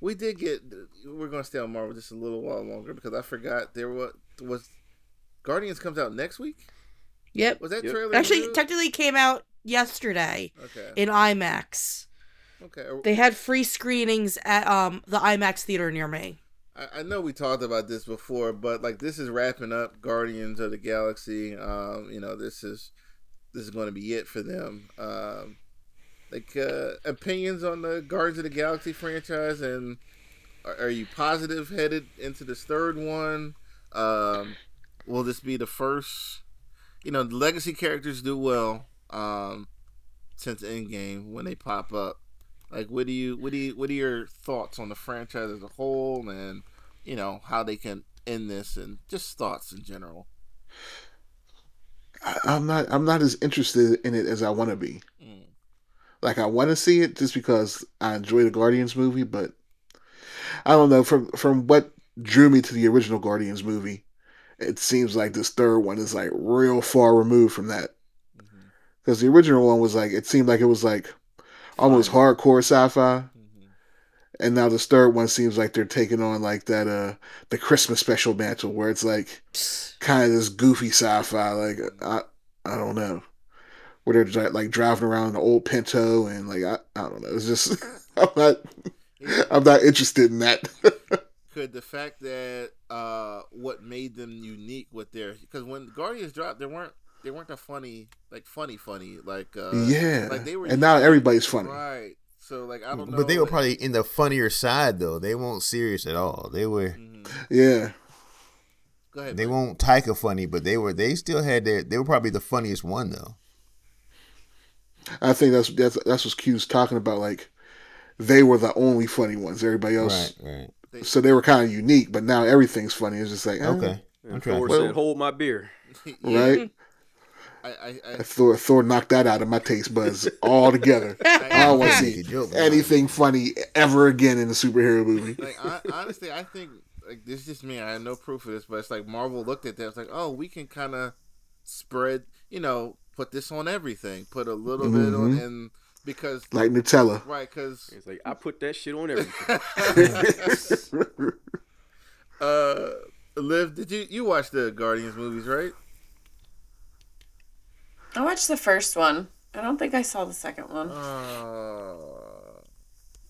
We did get. We're gonna stay on Marvel just a little while longer because I forgot there was was Guardians comes out next week. Yep. Was that Yep. trailer Actually, real? technically came out yesterday okay, in IMAX. okay. They had free screenings at um the IMAX theater near me. I, know we talked about this before, but like this is wrapping up Guardians of the Galaxy. Um, you know, this is this is going to be it for them. Um, like uh, opinions on the Guardians of the Galaxy franchise, and are, are you positive headed into this third one? Um, will this be the first? You know, the legacy characters do well um, since Endgame when they pop up. Like, what do you, what do you, what are your thoughts on the franchise as a whole, and you know how they can end this, and just thoughts in general? I'm not. I'm not as interested in it as I want to be. Mm. Like I want to see it just because I enjoy the Guardians movie, but I don't know. From from what drew me to the original Guardians movie, it seems like this third one is like real far removed from that. Mm-hmm. Because the original one was like it seemed like it was like almost hardcore sci-fi, Mm-hmm. And now this third one seems like they're taking on like that uh the Christmas special mantle where it's like kind of this goofy sci-fi. Like I I don't know where they're dri- like driving around in an old Pinto and like I I don't know. It's just (laughs) I'm not I'm not interested in that. (laughs) Could the fact that uh, what made them unique with their because when Guardians dropped, they weren't they weren't a funny like funny funny like uh, yeah, like they were and now everybody's funny. right. So like I don't know, But they were like- probably in the funnier side though. They weren't serious at all. They were Mhm. Yeah, Go ahead. they Mike. won't Taika funny, but they were they still had their they were probably the funniest one though. I think that's that's that's what Q's talking about. Like they were the only funny ones. Everybody else, Right, right. so they were kind of unique. But now everything's funny. It's just like eh, Okay. I'm trying Thor to Well- said, "Hold my beer." (laughs) Yeah, right. (laughs) I, I, I, Thor Thor knocked that out of my taste buds altogether. (laughs) I don't want to see anything funny ever again in a superhero movie. like I, honestly, I think like this is just me. I have no proof of this, but it's like Marvel looked at that. It's like, oh, we can kind of spread, you know, put this on everything, put a little bit on, and because Like Nutella. right, because It's like I put that shit on everything. (laughs) (laughs) uh, Liv, did you you watch the Guardians movies, right? I watched the first one. I don't think I saw the second one. Uh,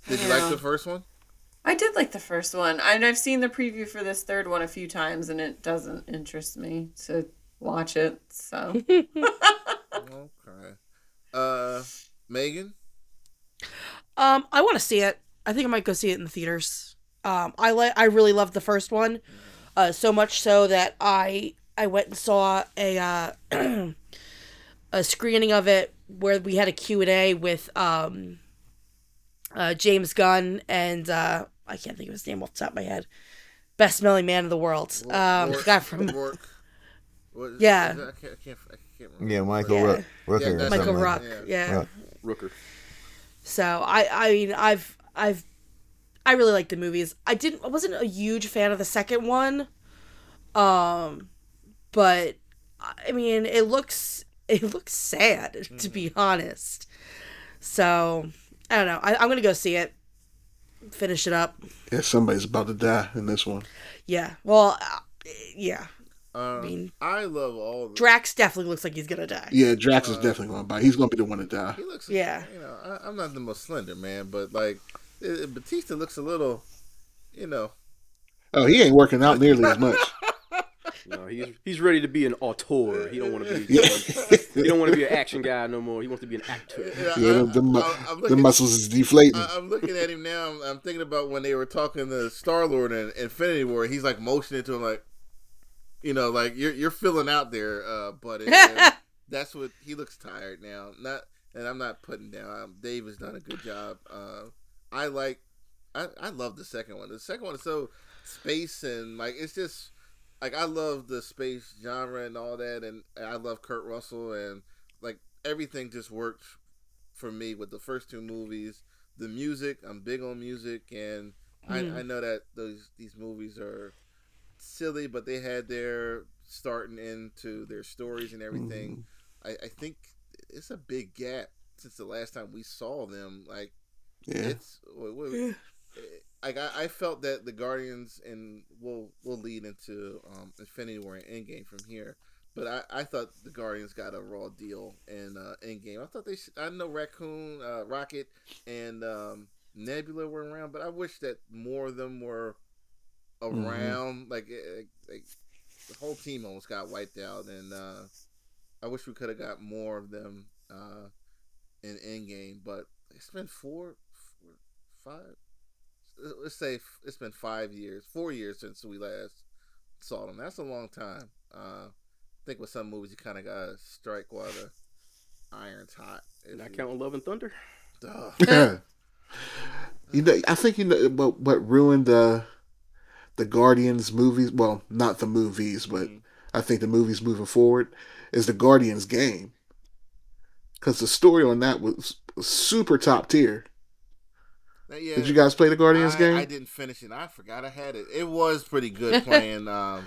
did you like the first one? I did like the first one. And I've seen the preview for this third one a few times, and it doesn't interest me to watch it. So (laughs) Okay. Uh, Megan. Um, I want to see it. I think I might go see it in the theaters. Um, I like. I really loved the first one, uh, so much so that I I went and saw a uh, (clears throat) a screening of it where we had a Q and A with um, uh, James Gunn and uh, I can't think of his name off the top of my head, best smelling man in the world. Um, the guy from Rourke. What is- Yeah. I can't, I can't, I can't remember. Yeah, Michael Yeah. Rook. Rooker Yeah, or Michael something like Rock. Yeah. Rooker. So I I mean I've I've I really like the movies. I didn't I wasn't a huge fan of the second one. Um but I mean it looks it looks sad to be honest. So I don't know. I, I'm gonna go see it. Finish it up. Yeah, somebody's about to die in this one. Yeah. Well, uh, yeah. Um, mean- I love all the. Drax definitely looks like he's gonna die. Yeah, Drax is definitely going to die. He's going to be the one to die. He looks. Yeah. You know, I, I'm not the most slender man, but like, it, Bautista looks a little. You know. Oh, he ain't working out nearly as much. (laughs) No, he's he's ready to be an auteur. He don't want to be. (laughs) He don't want to be an action guy no more. He wants to be an actor. yeah the, the, mu- I- I'm the looking- muscles is deflating. I, I'm looking at him now. I'm, I'm thinking about when they were talking to Star Lord in Infinity War. He's like motioning to him, like, you know, like you're you're filling out there, uh, buddy. (laughs) That's what he looks tired now. Not, and I'm not putting down. Um, Dave has done a good job. Uh, I like, I I love the second one. The second one is so space and like it's just like I love the space genre and all that, and I love Kurt Russell and like everything just worked for me with the first two movies. The music, I'm big on music, and I, mm-hmm. I know that those these movies are silly, but they had their starting into their stories and everything. Mm-hmm. I, I think it's a big gap since the last time we saw them. Like yeah. it's what- what- eh, like I, I felt that the Guardians and we'll we'll lead into um, Infinity War and Endgame from here. But I, I thought the Guardians got a raw deal in uh, Endgame. I thought they should, I know Raccoon, uh, Rocket, and um, Nebula were around, but I wish that more of them were around. Like, eh, like the whole team almost got wiped out, and uh, I wish we could have got more of them uh, in Endgame. But it's been four, four five. Let's say f- it's been five years, four years since we last saw them. That's a long time. Uh, I think with some movies you kind of gotta strike while the iron's hot. if Not you- counting Love and Thunder. Ugh. (laughs) you know, I think you know what what ruined the the Guardians movies. Well, not the movies, but Mhm. I think the movies moving forward is the Guardians game because the story on that was, was super top tier. Now, yeah, Did you guys play the Guardians I, game? I didn't finish it. I forgot I had it. It was pretty good playing. (laughs) um,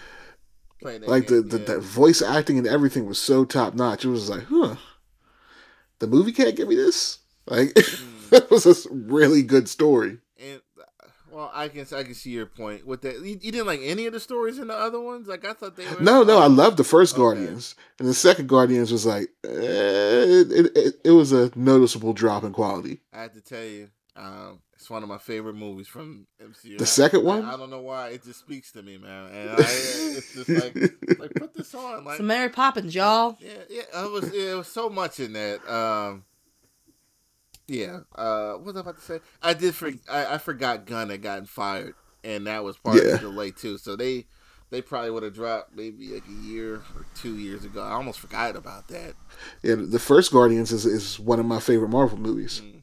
playing that like the, game, the, yeah. the voice acting and everything was so top notch. It was like, huh, the movie can't give me this. Like, (laughs) Mm. it was a really good story. And uh, well, I can I can see your point with that. You, you didn't like any of the stories in the other ones. Like I thought they were. No, no, I loved the first Okay. Guardians, and the second Guardians was like, eh, it, it, it, it was a noticeable drop in quality. I have to tell you, um, it's one of my favorite movies from MCU. The I- second one? I, don't know why it just speaks to me, man. And I, it's just like like put this on, like Some Mary Poppins, y'all. yeah, yeah. It was it was so much in that. Um, yeah. Uh, what was I about to say? I did. For, I, I forgot Gunn had gotten fired, and that was part Yeah. of the delay too. So they they probably would have dropped maybe like a year or two years ago. I almost forgot about that. Yeah, the first Guardians is, is one of my favorite Marvel movies. Mm.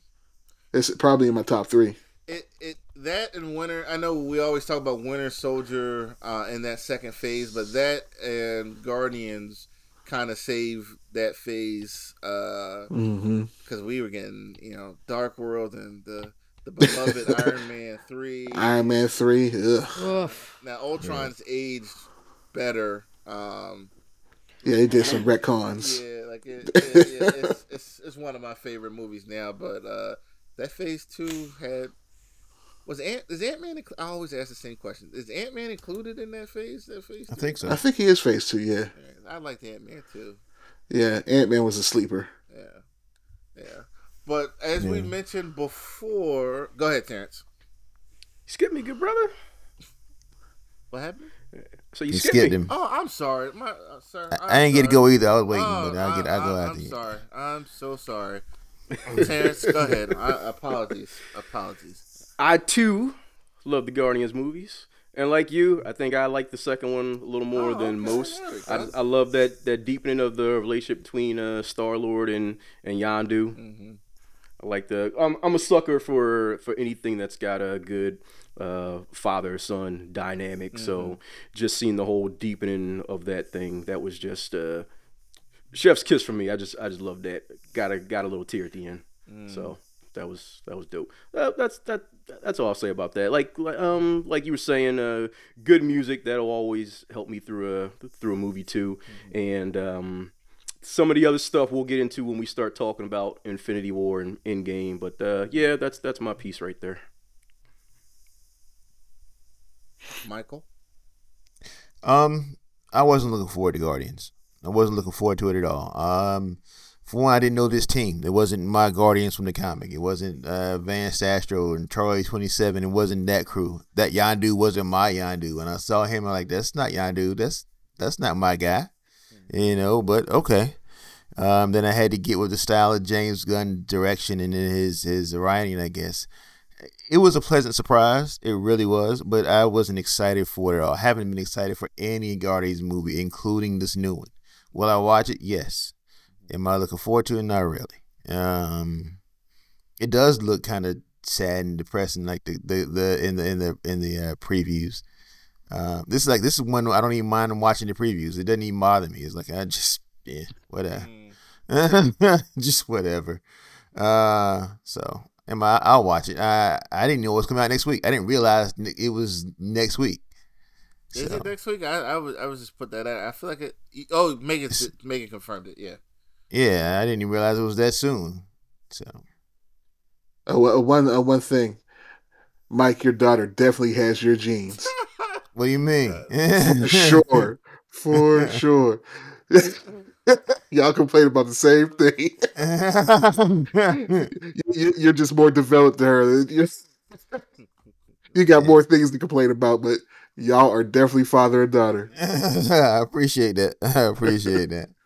It's probably in my top three. It it that and Winter. I know we always talk about Winter Soldier uh, in that second phase, but that and Guardians kind of saved that phase because Mm-hmm. we were getting you know Dark World and the the beloved (laughs) Iron Man three. Iron Man three. Ugh. Oof. Now Ultron's aged better. Um, Yeah, they did some (laughs) retcons. yeah, like it, (laughs) it, yeah, it's, it's it's one of my favorite movies now. But uh, that Phase Two had was Ant is Ant Man? I always ask the same question: Is Ant Man included in that phase? That Phase I think so. I think he is Phase two. Yeah, Yeah, I like Ant Man too. yeah. Ant Man was a sleeper. Yeah, yeah. But as we mentioned before, go ahead, Terrence. Skip me, good brother. What happened? So you, You skipped, skipped me. him. Oh, I'm sorry, my uh, sir. I, I'm I didn't get to go either. I was waiting, Oh, but I'll get. I'll go I, after I'm you. sorry. I'm so sorry. Terrence, go ahead. I, apologies. Apologies. I too love the Guardians movies. And like you, I think I like the second one a little more Oh, than okay. most. I. I love that that deepening of the relationship between uh, Star Lord and and Yondu. hmm I like the. I'm I'm a sucker for for anything that's got a good uh, father son dynamic. So just seeing the whole deepening of that thing, that was just uh, chef's kiss for me. I just I just love that. Got a got a little tear at the end. So that was that was dope. Uh, that's that that's all I'll say about that. Like like, um like you were saying, uh, good music that'll always help me through a through a movie too, and um some of the other stuff we'll get into when we start talking about Infinity War and Endgame. But uh, yeah, that's that's my piece right there. Michael. Um, I wasn't looking forward to Guardians. I wasn't looking forward to it at all. Um, for one, I didn't know this team. It wasn't my Guardians from the comic. It wasn't uh, Vance Astro and Charlie Twenty Seven. It wasn't that crew. That Yondu wasn't my Yondu. When I saw him, I'm like, that's not Yondu. That's that's not my guy. You know, but okay. Um, then I had to get with the style of James Gunn direction and then his his writing, I guess. It was a pleasant surprise. It really was, but I wasn't excited for it at all. I haven't been excited for any Guardians movie, including this new one. Will I watch it? Yes. Am I looking forward to it? Not really. Um, it does look kind of sad and depressing, like the, the, the in the in the in the uh, previews. Uh, this is like this is one I don't even mind them watching the previews. It doesn't even bother me. It's like I just yeah whatever, (laughs) just whatever. Uh, so am I? I'll watch it. I I didn't know it was coming out next week. I didn't realize it was next week. Is So, it next week? I I was I was just put that out. I feel like it. Oh, Megan Megan confirmed it. Yeah. yeah, I didn't even realize it was that soon. So Uh, one- one uh, one thing, Mike, your daughter definitely has your genes. (laughs) what do you mean? For sure, for (laughs) sure. (laughs) Y'all complain about the same thing. You- You're just more developed than her. You you got more things to complain about, but y'all are definitely father and daughter. (laughs) I appreciate that. (laughs) I appreciate that. (laughs)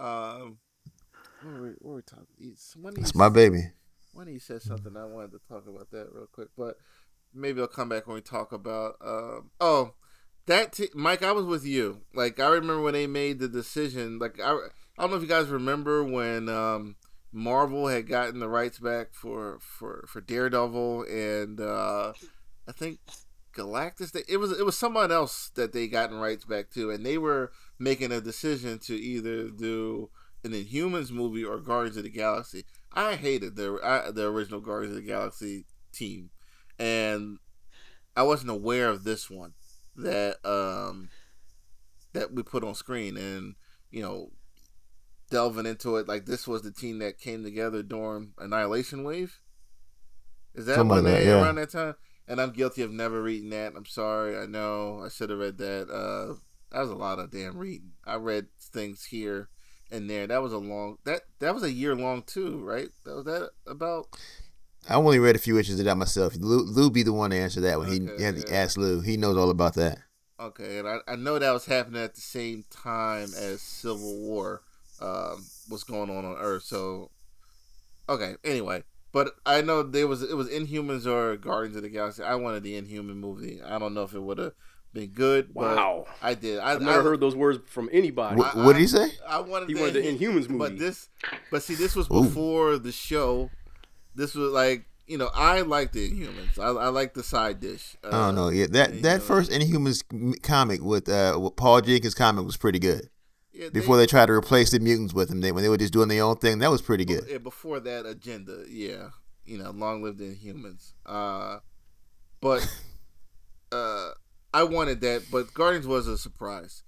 Um. What were we, what were we talking? It's- That's my baby. when he said something, I wanted to talk about that real quick, but maybe I'll come back when we talk about. Um. Oh, that t- Mike, I was with you. Like I remember when they made the decision. Like I, I don't know if you guys remember when um, Marvel had gotten the rights back for for for Daredevil and uh, I think Galactus. They, it was it was someone else that they gotten rights back to, and they were making a decision to either do an Inhumans movie or Guardians of the Galaxy. I hated the I, the original Guardians of the Galaxy team, and I wasn't aware of this one that um that we put on screen, and you know delving into it like this was the team that came together during Annihilation Wave. Is that Something when like that, they yeah. around that time? And I'm guilty of never reading that. I'm sorry. I know I should have read that. Uh, that was a lot of damn reading. I read things here and there. That was a long that that was a year long too, right? That was that about I only read a few issues of that myself. Lou, Lou be the one to answer that. He, Okay, he had to ask Lou. He knows all about that. okay, and I, I know that was happening at the same time as Civil War um, was going on on Earth. So okay, anyway, but I know there was it was Inhumans or Guardians of the Galaxy. I wanted the Inhuman movie. I don't know if it would have been good. but Wow. I did. I, I've never I, heard those words from anybody. What, what did he say? I wanted He the wanted the Inhumans movie. But this, but see, this was Ooh. before the show. This was like you know I like the Inhumans. I, I like the side dish. Uh, I don't know. Yeah, that you that know. first Inhumans comic with uh with Paul Jenkins comic was pretty good. Yeah, Before they tried to replace the mutants with them, they when they were just doing their own thing, that was pretty good. yeah, before that agenda, yeah, you know, long lived the Inhumans. Uh, but (laughs) uh, I wanted that, but Guardians was a surprise,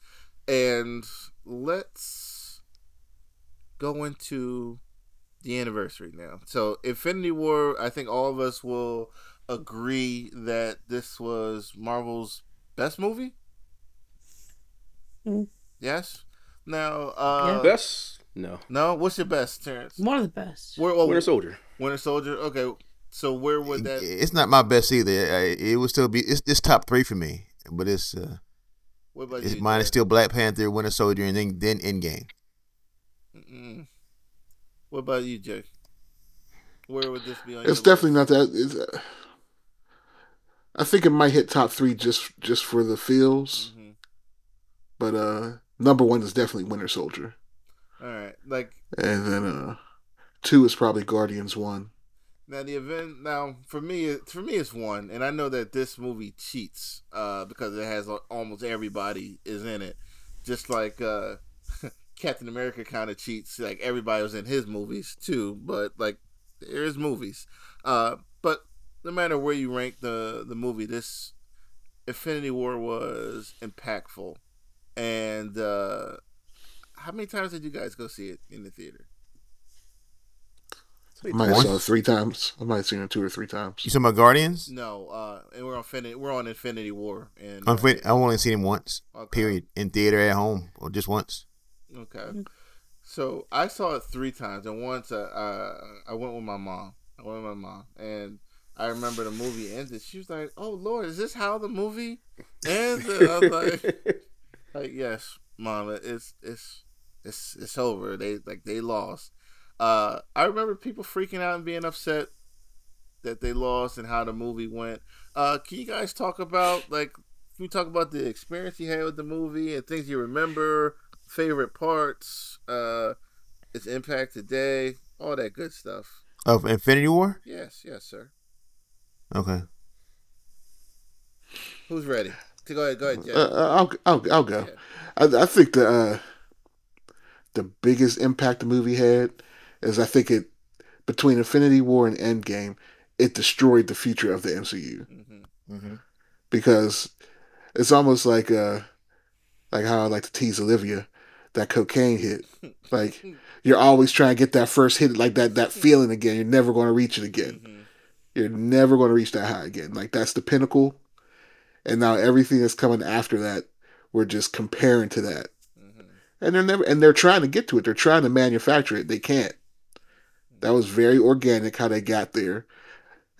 and let's go into the anniversary now. So, Infinity War, I think all of us will agree that this was Marvel's best movie. Mm. Yes. Now, uh, Best? No. no, what's your best, Terrence? One of the best. Where, well, Winter Soldier. Winter Soldier. Okay, so where would that? It's not my best either. I- It would still be it's, it's top three for me, but it's uh, What about it's you? mine is still Black Panther, Winter Soldier, and then then Endgame. Mm-mm. What about you, Jake? Where would this be on? It's your definitely not that. It's, uh, I think it might hit top three just just for the feels, hmm but uh number one is definitely Winter Soldier, All right, like and then uh two is probably Guardians one. Now the event now for me it- for me it's one, and I know that this movie cheats uh, because it has al- almost everybody is in it, just like uh, (laughs) Captain America kind of cheats. Like everybody was in his movies too, but like there's movies. Uh, but no matter where you rank the the movie, this Infinity War was impactful. And uh, how many times did you guys go see it in the theater? I might have One? saw it three times. I might have seen it two or three times. You talking about Guardians? No, uh, and we're on Infinity. We're on Infinity War, and uh, I'm fin- I've only seen him once. Okay. Period. In theater, at home, or just once. Okay. So I saw it three times, and once uh, uh, I went with my mom. I went with my mom, and I remember the movie ended. She was like, "Oh Lord, is this how the movie ends?" And I was like, (laughs) "Like yes, mom, it's it's it's it's over. They like they lost." Uh, I remember people freaking out and being upset that they lost and how the movie went. Uh, can you guys talk about like? Can we talk about the experience you had with the movie and things you remember, favorite parts, uh, its impact today, all that good stuff. Of Infinity War? Yes, yes, sir. Okay. Who's ready? To go ahead, go ahead, Jay. Uh, uh, I'll I'll I'll go. I, I think the uh, the biggest impact the movie had is I think it between Infinity War and Endgame, it destroyed the future of the MCU Mm-hmm. because it's almost like uh like how I like to tease Olivia that cocaine hit. Like (laughs) you're always trying to get that first hit, like that that feeling again. You're never going to reach it again. Mhm. You're never going to reach that high again. Like that's the pinnacle. And now everything that's coming after that, we're just comparing to that. Mhm. And they're never and they're trying to get to it. They're trying to manufacture it. They can't. That was very organic how they got there.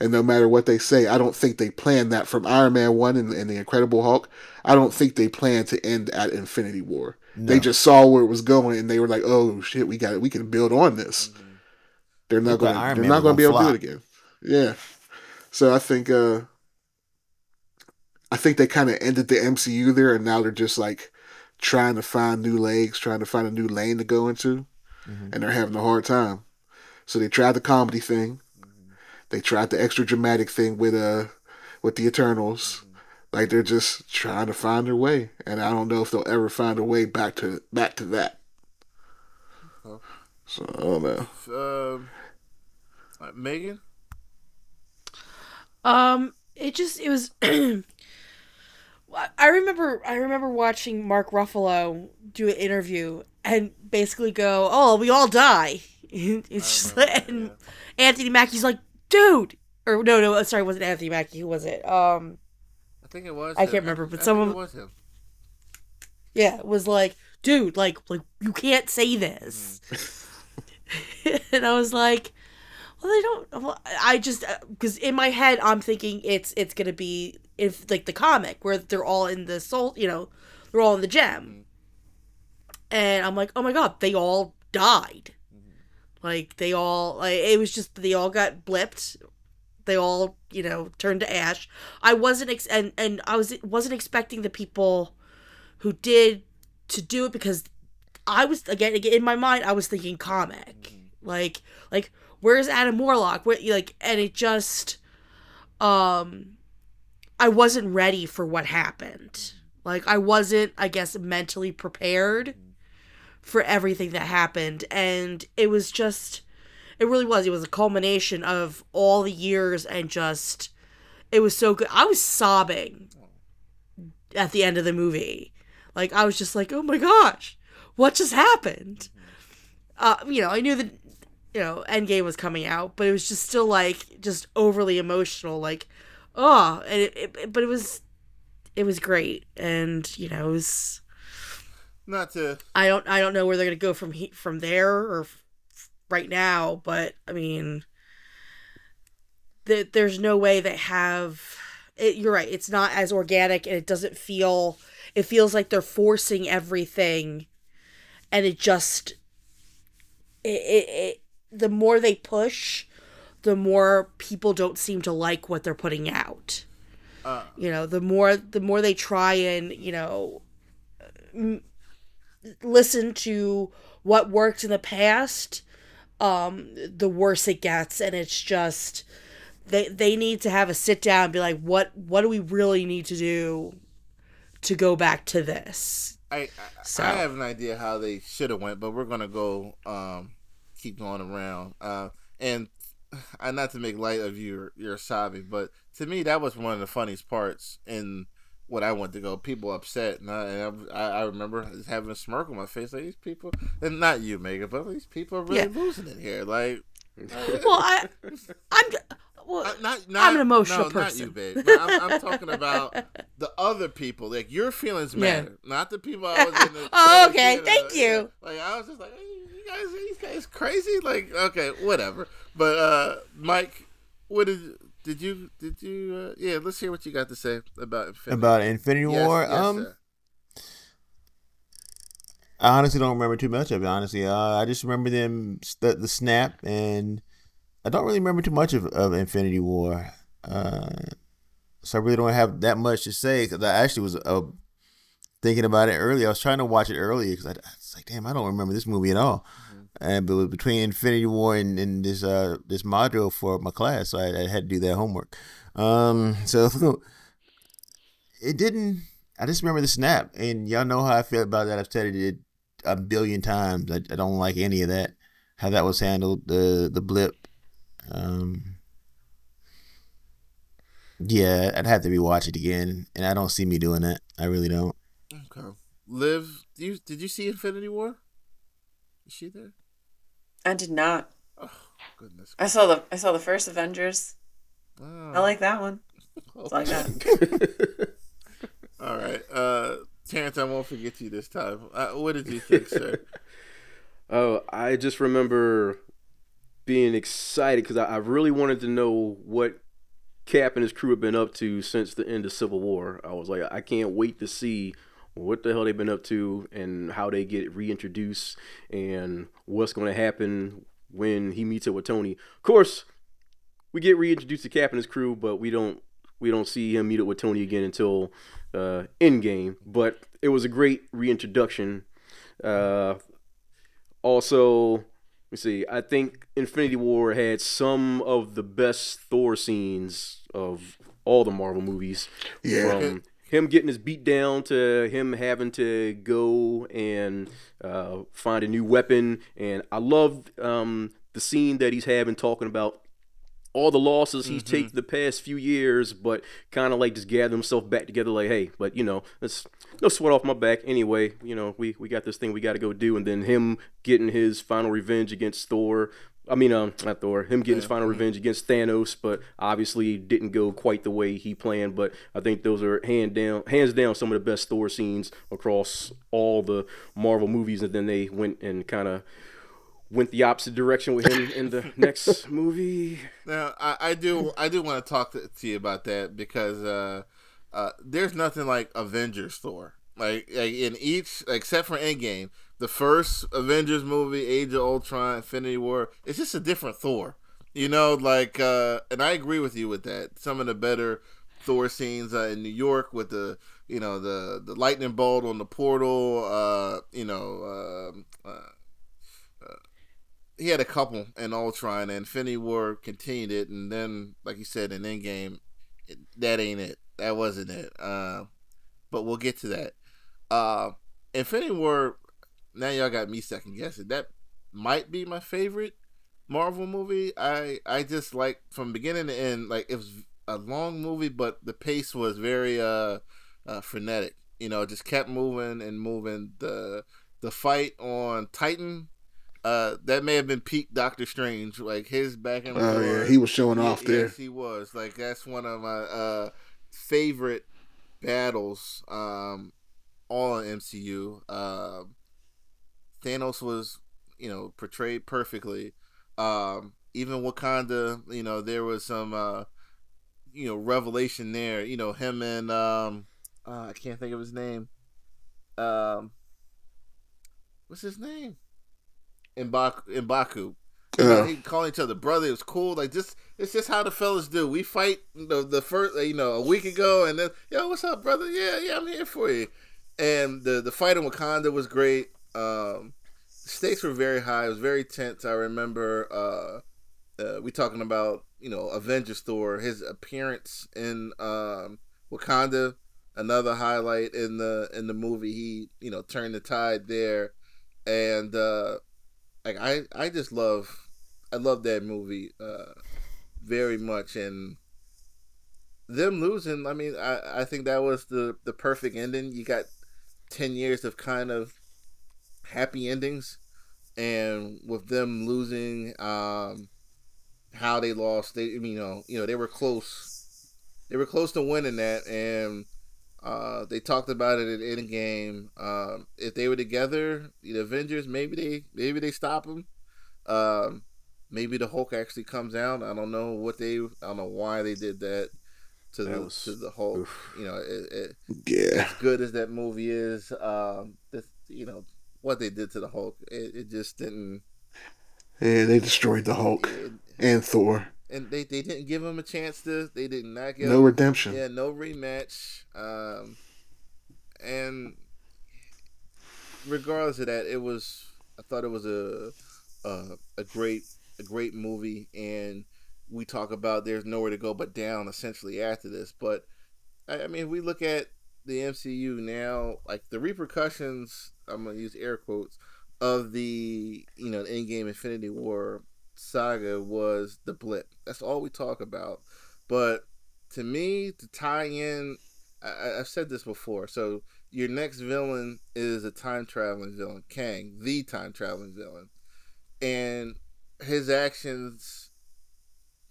And no matter what they say, I don't think they planned that from Iron Man 1 and, and the Incredible Hulk. I don't think they planned to end at Infinity War. They just saw where it was going and they were like, "Oh shit, we got it. We can build on this." They're not going. Iron They're Man not going to be able to do it again. Yeah. So I think. uh I think they kind of ended the MCU there, and now they're just like trying to find new legs, trying to find a new lane to go into, Mhm. and they're having a hard time. So they tried the comedy thing. They tried the extra dramatic thing with uh with the Eternals. Like they're just trying to find their way, and I don't know if they'll ever find a way back to back to that. Okay. So I don't know. Um, uh, Megan. Um, it just it was. (clears throat) I remember I remember watching Mark Ruffalo do an interview and basically go, "Oh, we all die." (laughs) It's just remember that, and Anthony Mackie's like, "Dude," or no, no, sorry, it wasn't Anthony Mackie. Who was it? Um, I think it was. I him. can't remember, but I someone- it was him. yeah, it was like, "Dude, like, like you can't say this," (laughs) (laughs) and I was like. Well, they don't. Well, I just because in my head I'm thinking it's it's gonna be if like the comic where they're all in the soul, you know, they're all in the gem, mm-hmm. and I'm like, oh my god, they all died. Mm-hmm. Like they all, like it was just they all got blipped. They all, you know, turned to ash. I wasn't ex- and and I was wasn't expecting the people who did to do it because I was again again, in my mind I was thinking comic, mm-hmm. like like where's Adam Warlock? Where, like, and it just, um, I wasn't ready for what happened. Like, I wasn't, I guess, mentally prepared for everything that happened, and it was just, it really was. It was a culmination of all the years, and just, it was so good. I was sobbing at the end of the movie. Like, I was just like, oh my gosh, what just happened? Uh, you know, I knew that you know, Endgame was coming out, but it was just still like just overly emotional, like, oh, and it, it but it was, it was great, and you know, it was. Not to. I don't, I don't know where they're gonna go from he, from there or f- right now, but I mean, that there's no way they have. It, you're right. It's not as organic, and it doesn't feel. It feels like they're forcing everything, and it just. It, it, it the more they push, the more people don't seem to like what they're putting out. Uh, You know, the more the more they try and you know m- listen to what worked in the past, um, the worse it gets, and it's just they they need to have a sit down and be like, what what do we really need to do to go back to this? I I, So- I have an idea how they should have went, but we're gonna go um keep going around. Uh, and I not to make light of your your sobbing, but to me that was one of the funniest parts in what I went to go. People upset, and I and I, I remember having a smirk on my face like these people, and not you, Megan, but these people are really Yeah. losing it here. Like, (laughs) Well, I I'm well, uh, not, not I'm an emotional no, person. Not you, babe. But I'm, I'm talking about (laughs) the other people. Like your feelings Yeah. matter, not the people I was in (laughs) the. Oh, okay. theater. Thank you. Like I was just like, hey, you guys, these guys crazy. Like okay, whatever. But uh Mike, what did did you did you? Uh, yeah, let's hear what you got to say about Infinity. About Infinity Yes, War. yes, um, sir. I honestly don't remember too much of it. Honestly, uh, I just remember them the, the snap, and I don't really remember too much of, of Infinity War. Uh, so I really don't have that much to say because I actually was uh, thinking about it earlier. I was trying to watch it earlier because I, I was like, damn, I don't remember this movie at all. And but between Infinity War and, and this uh this module for my class, so I, I had to do that homework. Um, (laughs) so it didn't. I just remember the snap, and y'all know how I feel about that. I've said it a billion times. I, I don't like any of that. How that was handled, the the blip. Um, yeah, I'd have to rewatch it again, and I don't see me doing that. I really don't. Okay. Liv, do you did you see Infinity War? Is she there? I did not. Oh goodness. I saw the I saw the first Avengers. Oh, I like that one. That's all I got. All right, uh, Terrence, I won't forget you this time. Uh, what did you think, sir? (laughs) Oh, I just remember being excited because I, I really wanted to know what Cap and his crew have been up to since the end of Civil War. I was like, I can't wait to see what the hell they've been up to and how they get reintroduced and what's going to happen when he meets up with Tony. Of course, we get reintroduced to Cap and his crew, but we don't we don't see him meet up with Tony again until uh, Endgame. But it was a great reintroduction. Uh, also, let me see. I think Infinity War had some of the best Thor scenes of all the Marvel movies. Yeah. From him getting his beat down to him having to go and uh, find a new weapon, and I love um, the scene that he's having talking about all the losses he's taken the past few years, but kind of like just gather himself back together, like, hey, but you know, let's no sweat off my back. Anyway, you know, we we got this thing we got to go do, and then him getting his final revenge against Thor. I mean, um, not Thor. Him getting his final revenge against Thanos, but obviously didn't go quite the way he planned. But I think those are hand down, hands down, some of the best Thor scenes across all the Marvel movies. And then they went and kind of went the opposite direction with him in the (laughs) next movie. Now, I, I do I do want to talk to, to you about that because uh, uh, there's nothing like Avengers Thor. Like, like in each, except for Endgame, the first Avengers movie, Age of Ultron, Infinity War, it's just a different Thor. You know, like, uh, and I agree with you with that. Some of the better Thor scenes uh, in New York with the, you know, the the lightning bolt on the portal. Uh, you know, um uh, he had a couple in Ultron, and Infinity War continued it, and then, like you said, in Endgame, it, that ain't it. That wasn't it. Uh, but we'll get to that. Uh, Infinity War. Now y'all got me second guessing. That might be my favorite Marvel movie. I I just like from beginning to end. Like it was a long movie, but the pace was very uh, uh frenetic. You know, just kept moving and moving. The the fight on Titan uh, that may have been peak Doctor Strange, like his back and Oh forth. yeah, he was showing off there. Yes, he was. Like that's one of my uh, favorite battles um, all in MCU. Uh, Thanos was, you know, portrayed perfectly. Um, even Wakanda, you know, there was some, uh, you know, revelation there. You know, him and um, uh, I can't think of his name. Um, what's his name? Mbaku. Mbaku. Know, Uh, he calling each other brother. It was cool. Like just it's just how the fellas do. We fight the the first you know a week ago, and then yo, what's up, brother? Yeah, yeah, I'm here for you. And the the fight in Wakanda was great. Um, stakes were very high. It was very tense. I remember uh, uh, we talking about you know Avengers Thor, his appearance in um, Wakanda, another highlight in the in the movie. He you know turned the tide there, and uh, like I I just love I love that movie uh, very much, and them losing. I mean, I I think that was the the perfect ending. You got ten years of kind of happy endings, and with them losing, um, how they lost, they you know you know they were close, they were close to winning that, and uh, they talked about it at Endgame. Um, if they were together, the Avengers, maybe they maybe they stop them. Um, maybe the Hulk actually comes out. I don't know what they. I don't know why they did that to That the was- to the Hulk. You know, it, it, Yeah. as good as that movie is, um, this, you know what they did to the Hulk. It, it just didn't. Yeah, they destroyed the Hulk it- and Thor. and they, they didn't give him a chance to. They did not give No him- redemption. Yeah, no rematch. Um, and regardless of that, it was. I thought it was a a, a great a great movie, and we talk about there's nowhere to go but down essentially after this. But I, mean, if we look at the MCU now, like the repercussions. I'm gonna use air quotes of the you know the Endgame Infinity War saga was the blip. That's all we talk about. But to me, to tie in, I- I've said this before. So your next villain is a time traveling villain, Kang, the time traveling villain, and his actions,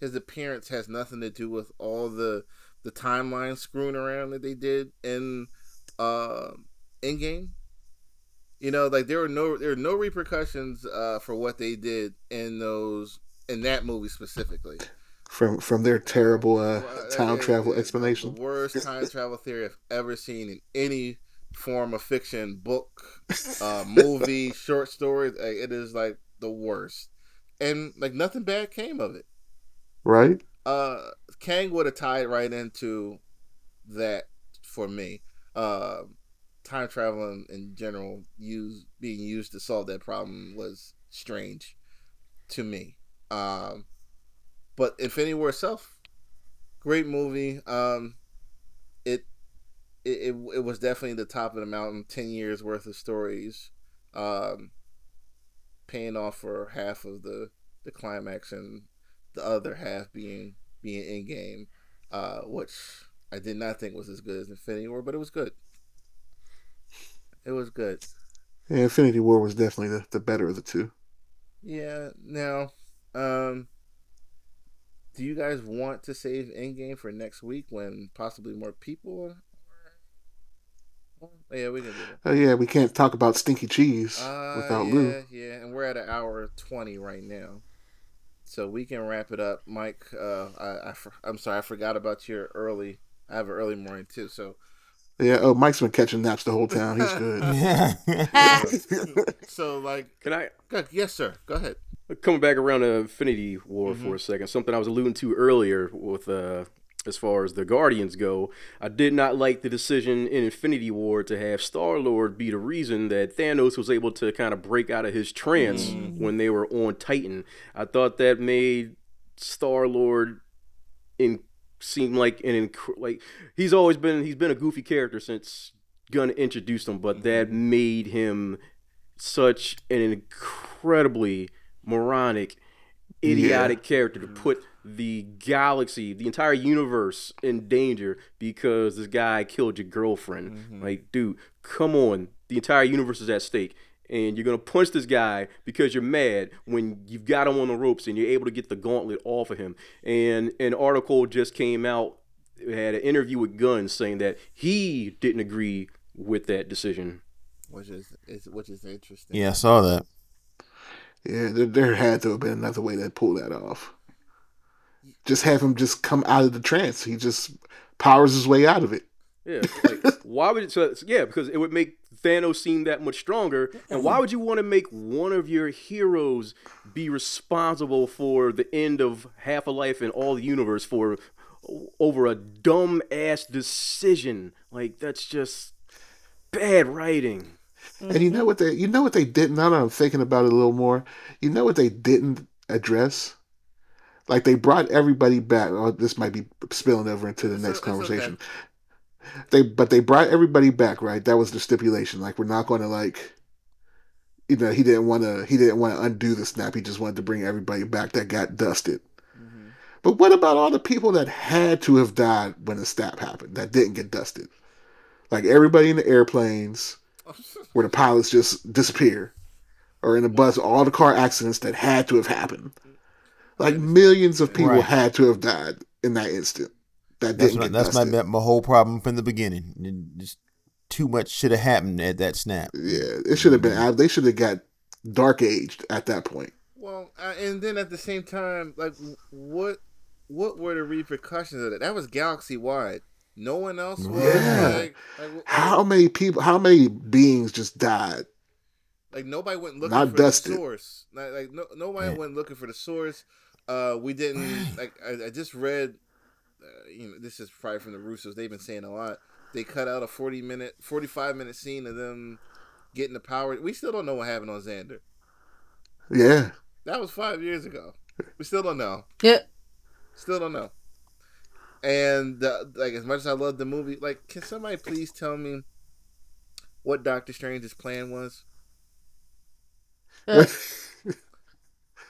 his appearance has nothing to do with all the the timeline screwing around that they did in uh, Endgame. You know, like there were no there were no repercussions uh, for what they did in those in that movie specifically. From from their terrible uh, Well, time travel explanation. The worst time travel theory I've ever seen in any form of fiction, book, uh, (laughs) movie, short story. It is like the worst, and like nothing bad came of it. Right? Uh, Kang would have tied right into that for me. Uh, time travel in, in general, used being used to solve that problem was strange to me. Um, but Infinity War itself, great movie. Um, it, it it it was definitely the top of the mountain. Ten years worth of stories, um, paying off for half of the the climax and the other half being being Endgame, uh, which I did not think was as good as Infinity War, but it was good. It was good. Yeah, Infinity War was definitely the, the better of the two. Yeah. Now, um, do you guys want to save Endgame for next week when possibly more people? Are... Oh, yeah, we can do that. Oh yeah, we can't talk about stinky cheese Uh, without yeah, Lou. yeah, and we're at an hour twenty right now, so we can wrap it up. Mike, uh, I, I for- I'm sorry, I forgot about your early. I have an early morning too, so Yeah. Oh, Mike's been catching naps the whole time. He's good. (laughs) (laughs) so like, Can I go- yes, sir. Go ahead. coming back around to Infinity War Mm-hmm. for a second? Something I was alluding to earlier with uh, as far as the Guardians go. I did not like the decision in Infinity War to have Star Lord be the reason that Thanos was able to kind of break out of his trance mm. when they were on Titan. I thought that made Star Lord in seem like an inc- like he's always been he's been a goofy character since Gunn introduced him, but that mm-hmm. made him such an incredibly moronic, idiotic character to put the galaxy, the entire universe in danger because this guy killed your girlfriend. Mm-hmm. Like, dude, come on. The entire universe is at stake. And you're gonna punch this guy because you're mad when you've got him on the ropes and you're able to get the gauntlet off of him. And an article just came out, had an interview with Gunn saying that he didn't agree with that decision. Which is, is which is interesting. yeah, I saw that. Yeah, there, there had to have been another way to pull that off. Just have him just come out of the trance. He just powers his way out of it. Yeah, like (laughs) why would it? So, yeah, because it would make Thanos seem that much stronger. And why would you want to make one of your heroes be responsible for the end of half a life in all the universe for over a dumb ass decision? Like that's just bad writing. And you know what they you know what they didn't now that I'm thinking about it a little more, you know what they didn't address? Like they brought everybody back. Oh, this might be spilling over into the It's next o- it's okay. conversation. They but they brought everybody back, right? That was the stipulation. Like we're not gonna like you know, he didn't wanna he didn't want to undo the snap, he just wanted to bring everybody back that got dusted. Mhm. But what about all the people that had to have died when the snap happened that didn't get dusted? Like everybody in the airplanes where the (laughs) pilots just disappear, or in the bus, all the car accidents that had to have happened. Like millions of people Right. had to have died in that instant. That That's didn't my, get that's my my whole problem from the beginning. Just too much should have happened at that snap. Yeah, it should have been. out. They should have got dark aged at that point. Well, uh, and then at the same time, like, what what were the repercussions of that? That was galaxy wide. No one else was. Yeah. Like, like, like, How many people? How many beings just died? like, nobody went looking Not for dusted. the source. Like, like no, nobody Yeah. went looking for the source. Uh, we didn't (sighs) like. I, I just read. Uh, you know, this is probably from the Russos. They've been saying a lot. They cut out a forty minute, forty five minute scene of them getting the power. We still don't know what happened on Xandar. Yeah, That was five years ago. We still don't know. Yeah. Still don't know. And uh, like as much as I love the movie, like can somebody please tell me what Doctor Strange's plan was? (laughs)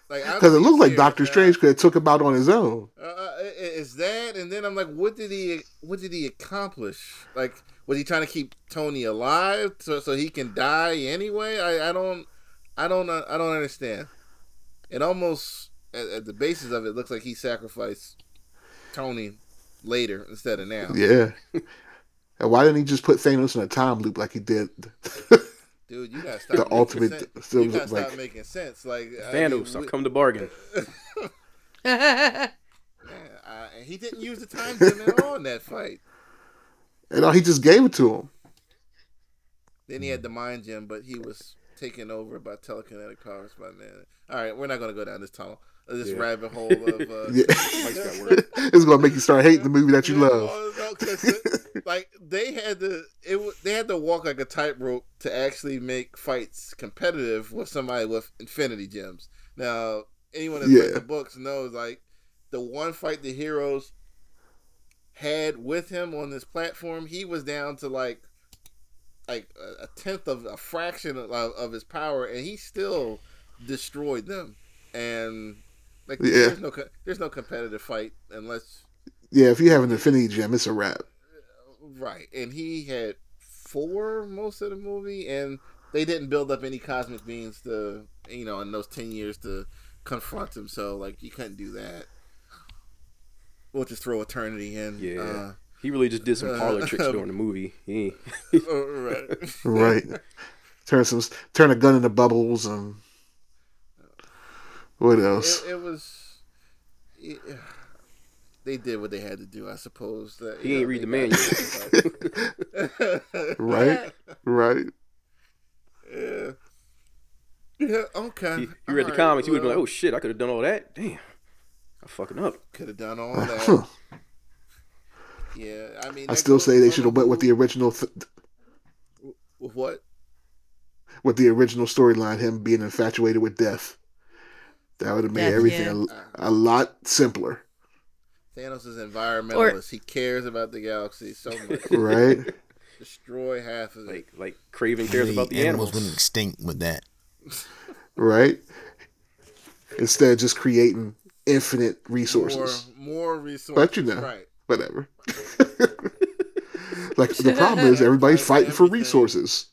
Like because it looked like Doctor Strange could have took him out on his own. Uh, uh, is that? And then I'm like, what did he? What did he accomplish? Like, was he trying to keep Tony alive so so he can die anyway? I, I don't, I don't, uh, I don't understand. It almost at, at the basis of it looks like he sacrificed Tony later instead of now. Yeah. (laughs) And why didn't he just put Thanos in a time loop like he did? (laughs) Dude, you gotta stop. The ultimate- sense. so You gotta like- stop making sense. Like I Thanos, I've we- come to bargain. (laughs) yeah, and he didn't use the time gem at all in that fight. and all he just gave it to him. Then he had the mind gem, but he was taken over by telekinetic powers by man. All right, we're not gonna go down this tunnel, this Yeah. rabbit hole of. Uh, (laughs) Yeah. (laughs) It's gonna make you start hating the movie that you Yeah, love. no, (laughs) like they had to, it they had to walk like a tightrope to actually make fights competitive with somebody with infinity gems. Now, anyone that's read the books knows like the one fight the heroes had with him on this platform, he was down to like like a, a tenth of a fraction of, of his power, and he still destroyed them. And like, Yeah. there's no there's no competitive fight unless Yeah, if you have an Infinity Gem, it's a wrap. Right, and he had four most of the movie, and they didn't build up any cosmic beings to, you know, in those ten years to confront him. So like, you couldn't do that. We'll just throw eternity in. Yeah. He really just did some parlor tricks during the movie. He Uh, (laughs) (laughs) uh, right. Right. (laughs) turn some turn a gun into bubbles and what else? It, it was. it- they did what they had to do, I suppose. That, he you ain't know, read the they manual. (laughs) (laughs) right? Right. yeah. Yeah. Okay. He, you read the Alright, comics, you would be like, "Oh shit, I could have done all that." Damn, I'm fucking up. Could have done all (laughs) that. Yeah, I mean, I still say they should have went with the original th- with what? with the original storyline, him being infatuated with death. That would have made Death, everything a, a lot simpler, Thanos is environmentalist. he cares about the galaxy so much. (laughs) right? (laughs) Destroy half of it. Like like Kraven cares about the animals. went extinct with that. right? Instead of just creating infinite more, resources. more resources. But you know. right? Whatever. (laughs) like the problem is everybody's fighting for resources.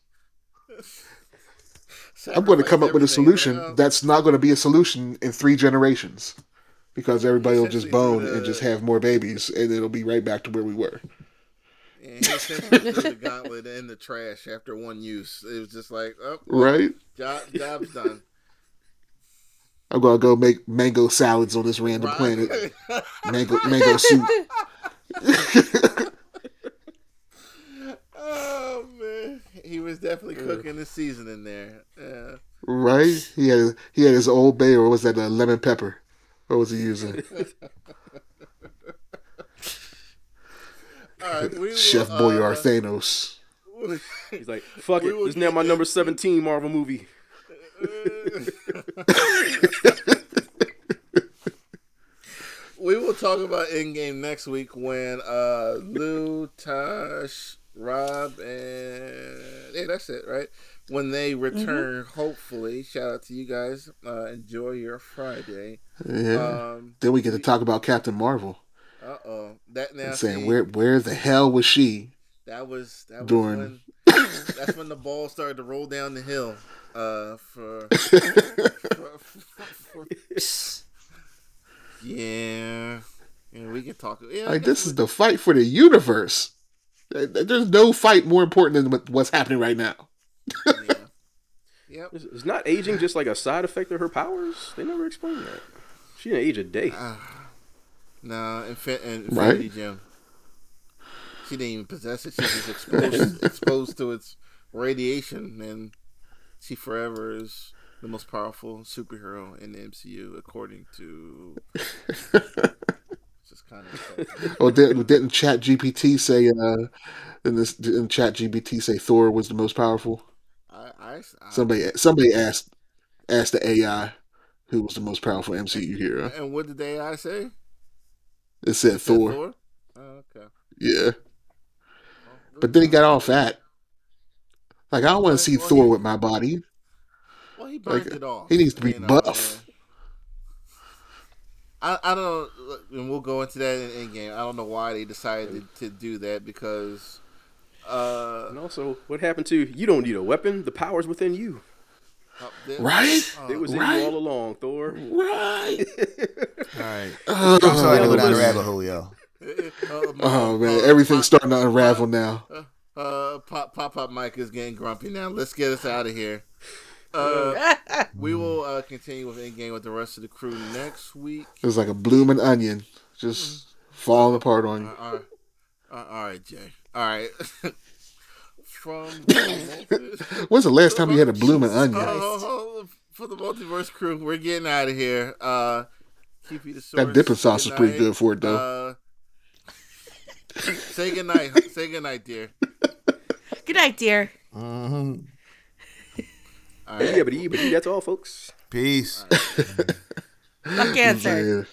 I'm going to come up with a solution everything. that's not going to be a solution in three generations. Because everybody will just bone do and just have more babies, and it'll be right back to where we were. And he essentially threw the gauntlet in the trash after one use. It was just like, oh, Right? job, job's done. I'm gonna go make mango salads on this random Right. planet. (laughs) Mango mango soup. (laughs) oh man, he was definitely cooking the seasoning there. Yeah. right? He had he had his old bay or was that a lemon pepper? What was he using? (laughs) All right, we will, Chef Boyardee uh, Thanos. (laughs) He's like, fuck it. will This is now my number 17 Marvel movie. (laughs) we will talk about Endgame next week when uh Lou, Tosh, Rob, and yeah, that's it, right? When they return, hopefully. Shout out to you guys. Uh, enjoy your Friday. Yeah. Um, then we get to talk about Captain Marvel uh oh, that now saying see, where where the hell was she? that was that was during- when that's when the ball started to roll down the hill. Uh, for, for- for- yeah, yeah, we can talk. Yeah, Like this we- is the fight for the universe. There- There's no fight more important than what's happening right now. yeah. (laughs) Yep. Is, is not aging just like a side effect of her powers? They never explained that. She didn't age a day. Ah. No, Infin- Infinity Right? Gem. She didn't even possess it. She was exposed (laughs) exposed to its radiation, and she forever is the most powerful superhero in the MCU, according to. (laughs) just kind of. (laughs) Or didn't, didn't Chat GPT say uh in this didn't Chat GPT say Thor was the most powerful? I, I, I, Somebody somebody asked asked the AI who was the most powerful MCU hero. and what did the AI say? It said Said Thor. Oh, okay. Yeah. But then he got all fat. Like I don't want to see Well, Thor he- with my body. Well, he burnt Like, it off. he needs to be you know, buff. yeah. I, I don't know, and we'll go into that in Endgame. I don't know why they decided to do that because, uh, And also, what happened to you don't need a weapon? The power's within you. uh, Right? uh, It was in you all along, Thor. Right. All right. Oh, I'm sorry to go down the rabbit hole, y'all. uh, Oh man, uh, everything's Pop- starting to unravel now. Uh, pop pop pop Mike is getting grumpy now. Let's get us out of here. Uh, (laughs) we will uh, continue with Endgame with the rest of the crew next week. It was like a blooming onion, just falling apart on you. Uh, all right, uh, all right, Jay. All right. (laughs) From (laughs) When's the last time you had a blooming onion? Oh, for the multiverse crew, we're getting out of here. Uh, keep you the source. That dipping sauce is pretty night. good for it though. Uh, say goodnight. say goodnight, dear. Good night, dear. hmm All right. Yeah, but that's all, folks. Peace. (laughs) Fuck cancer. Man.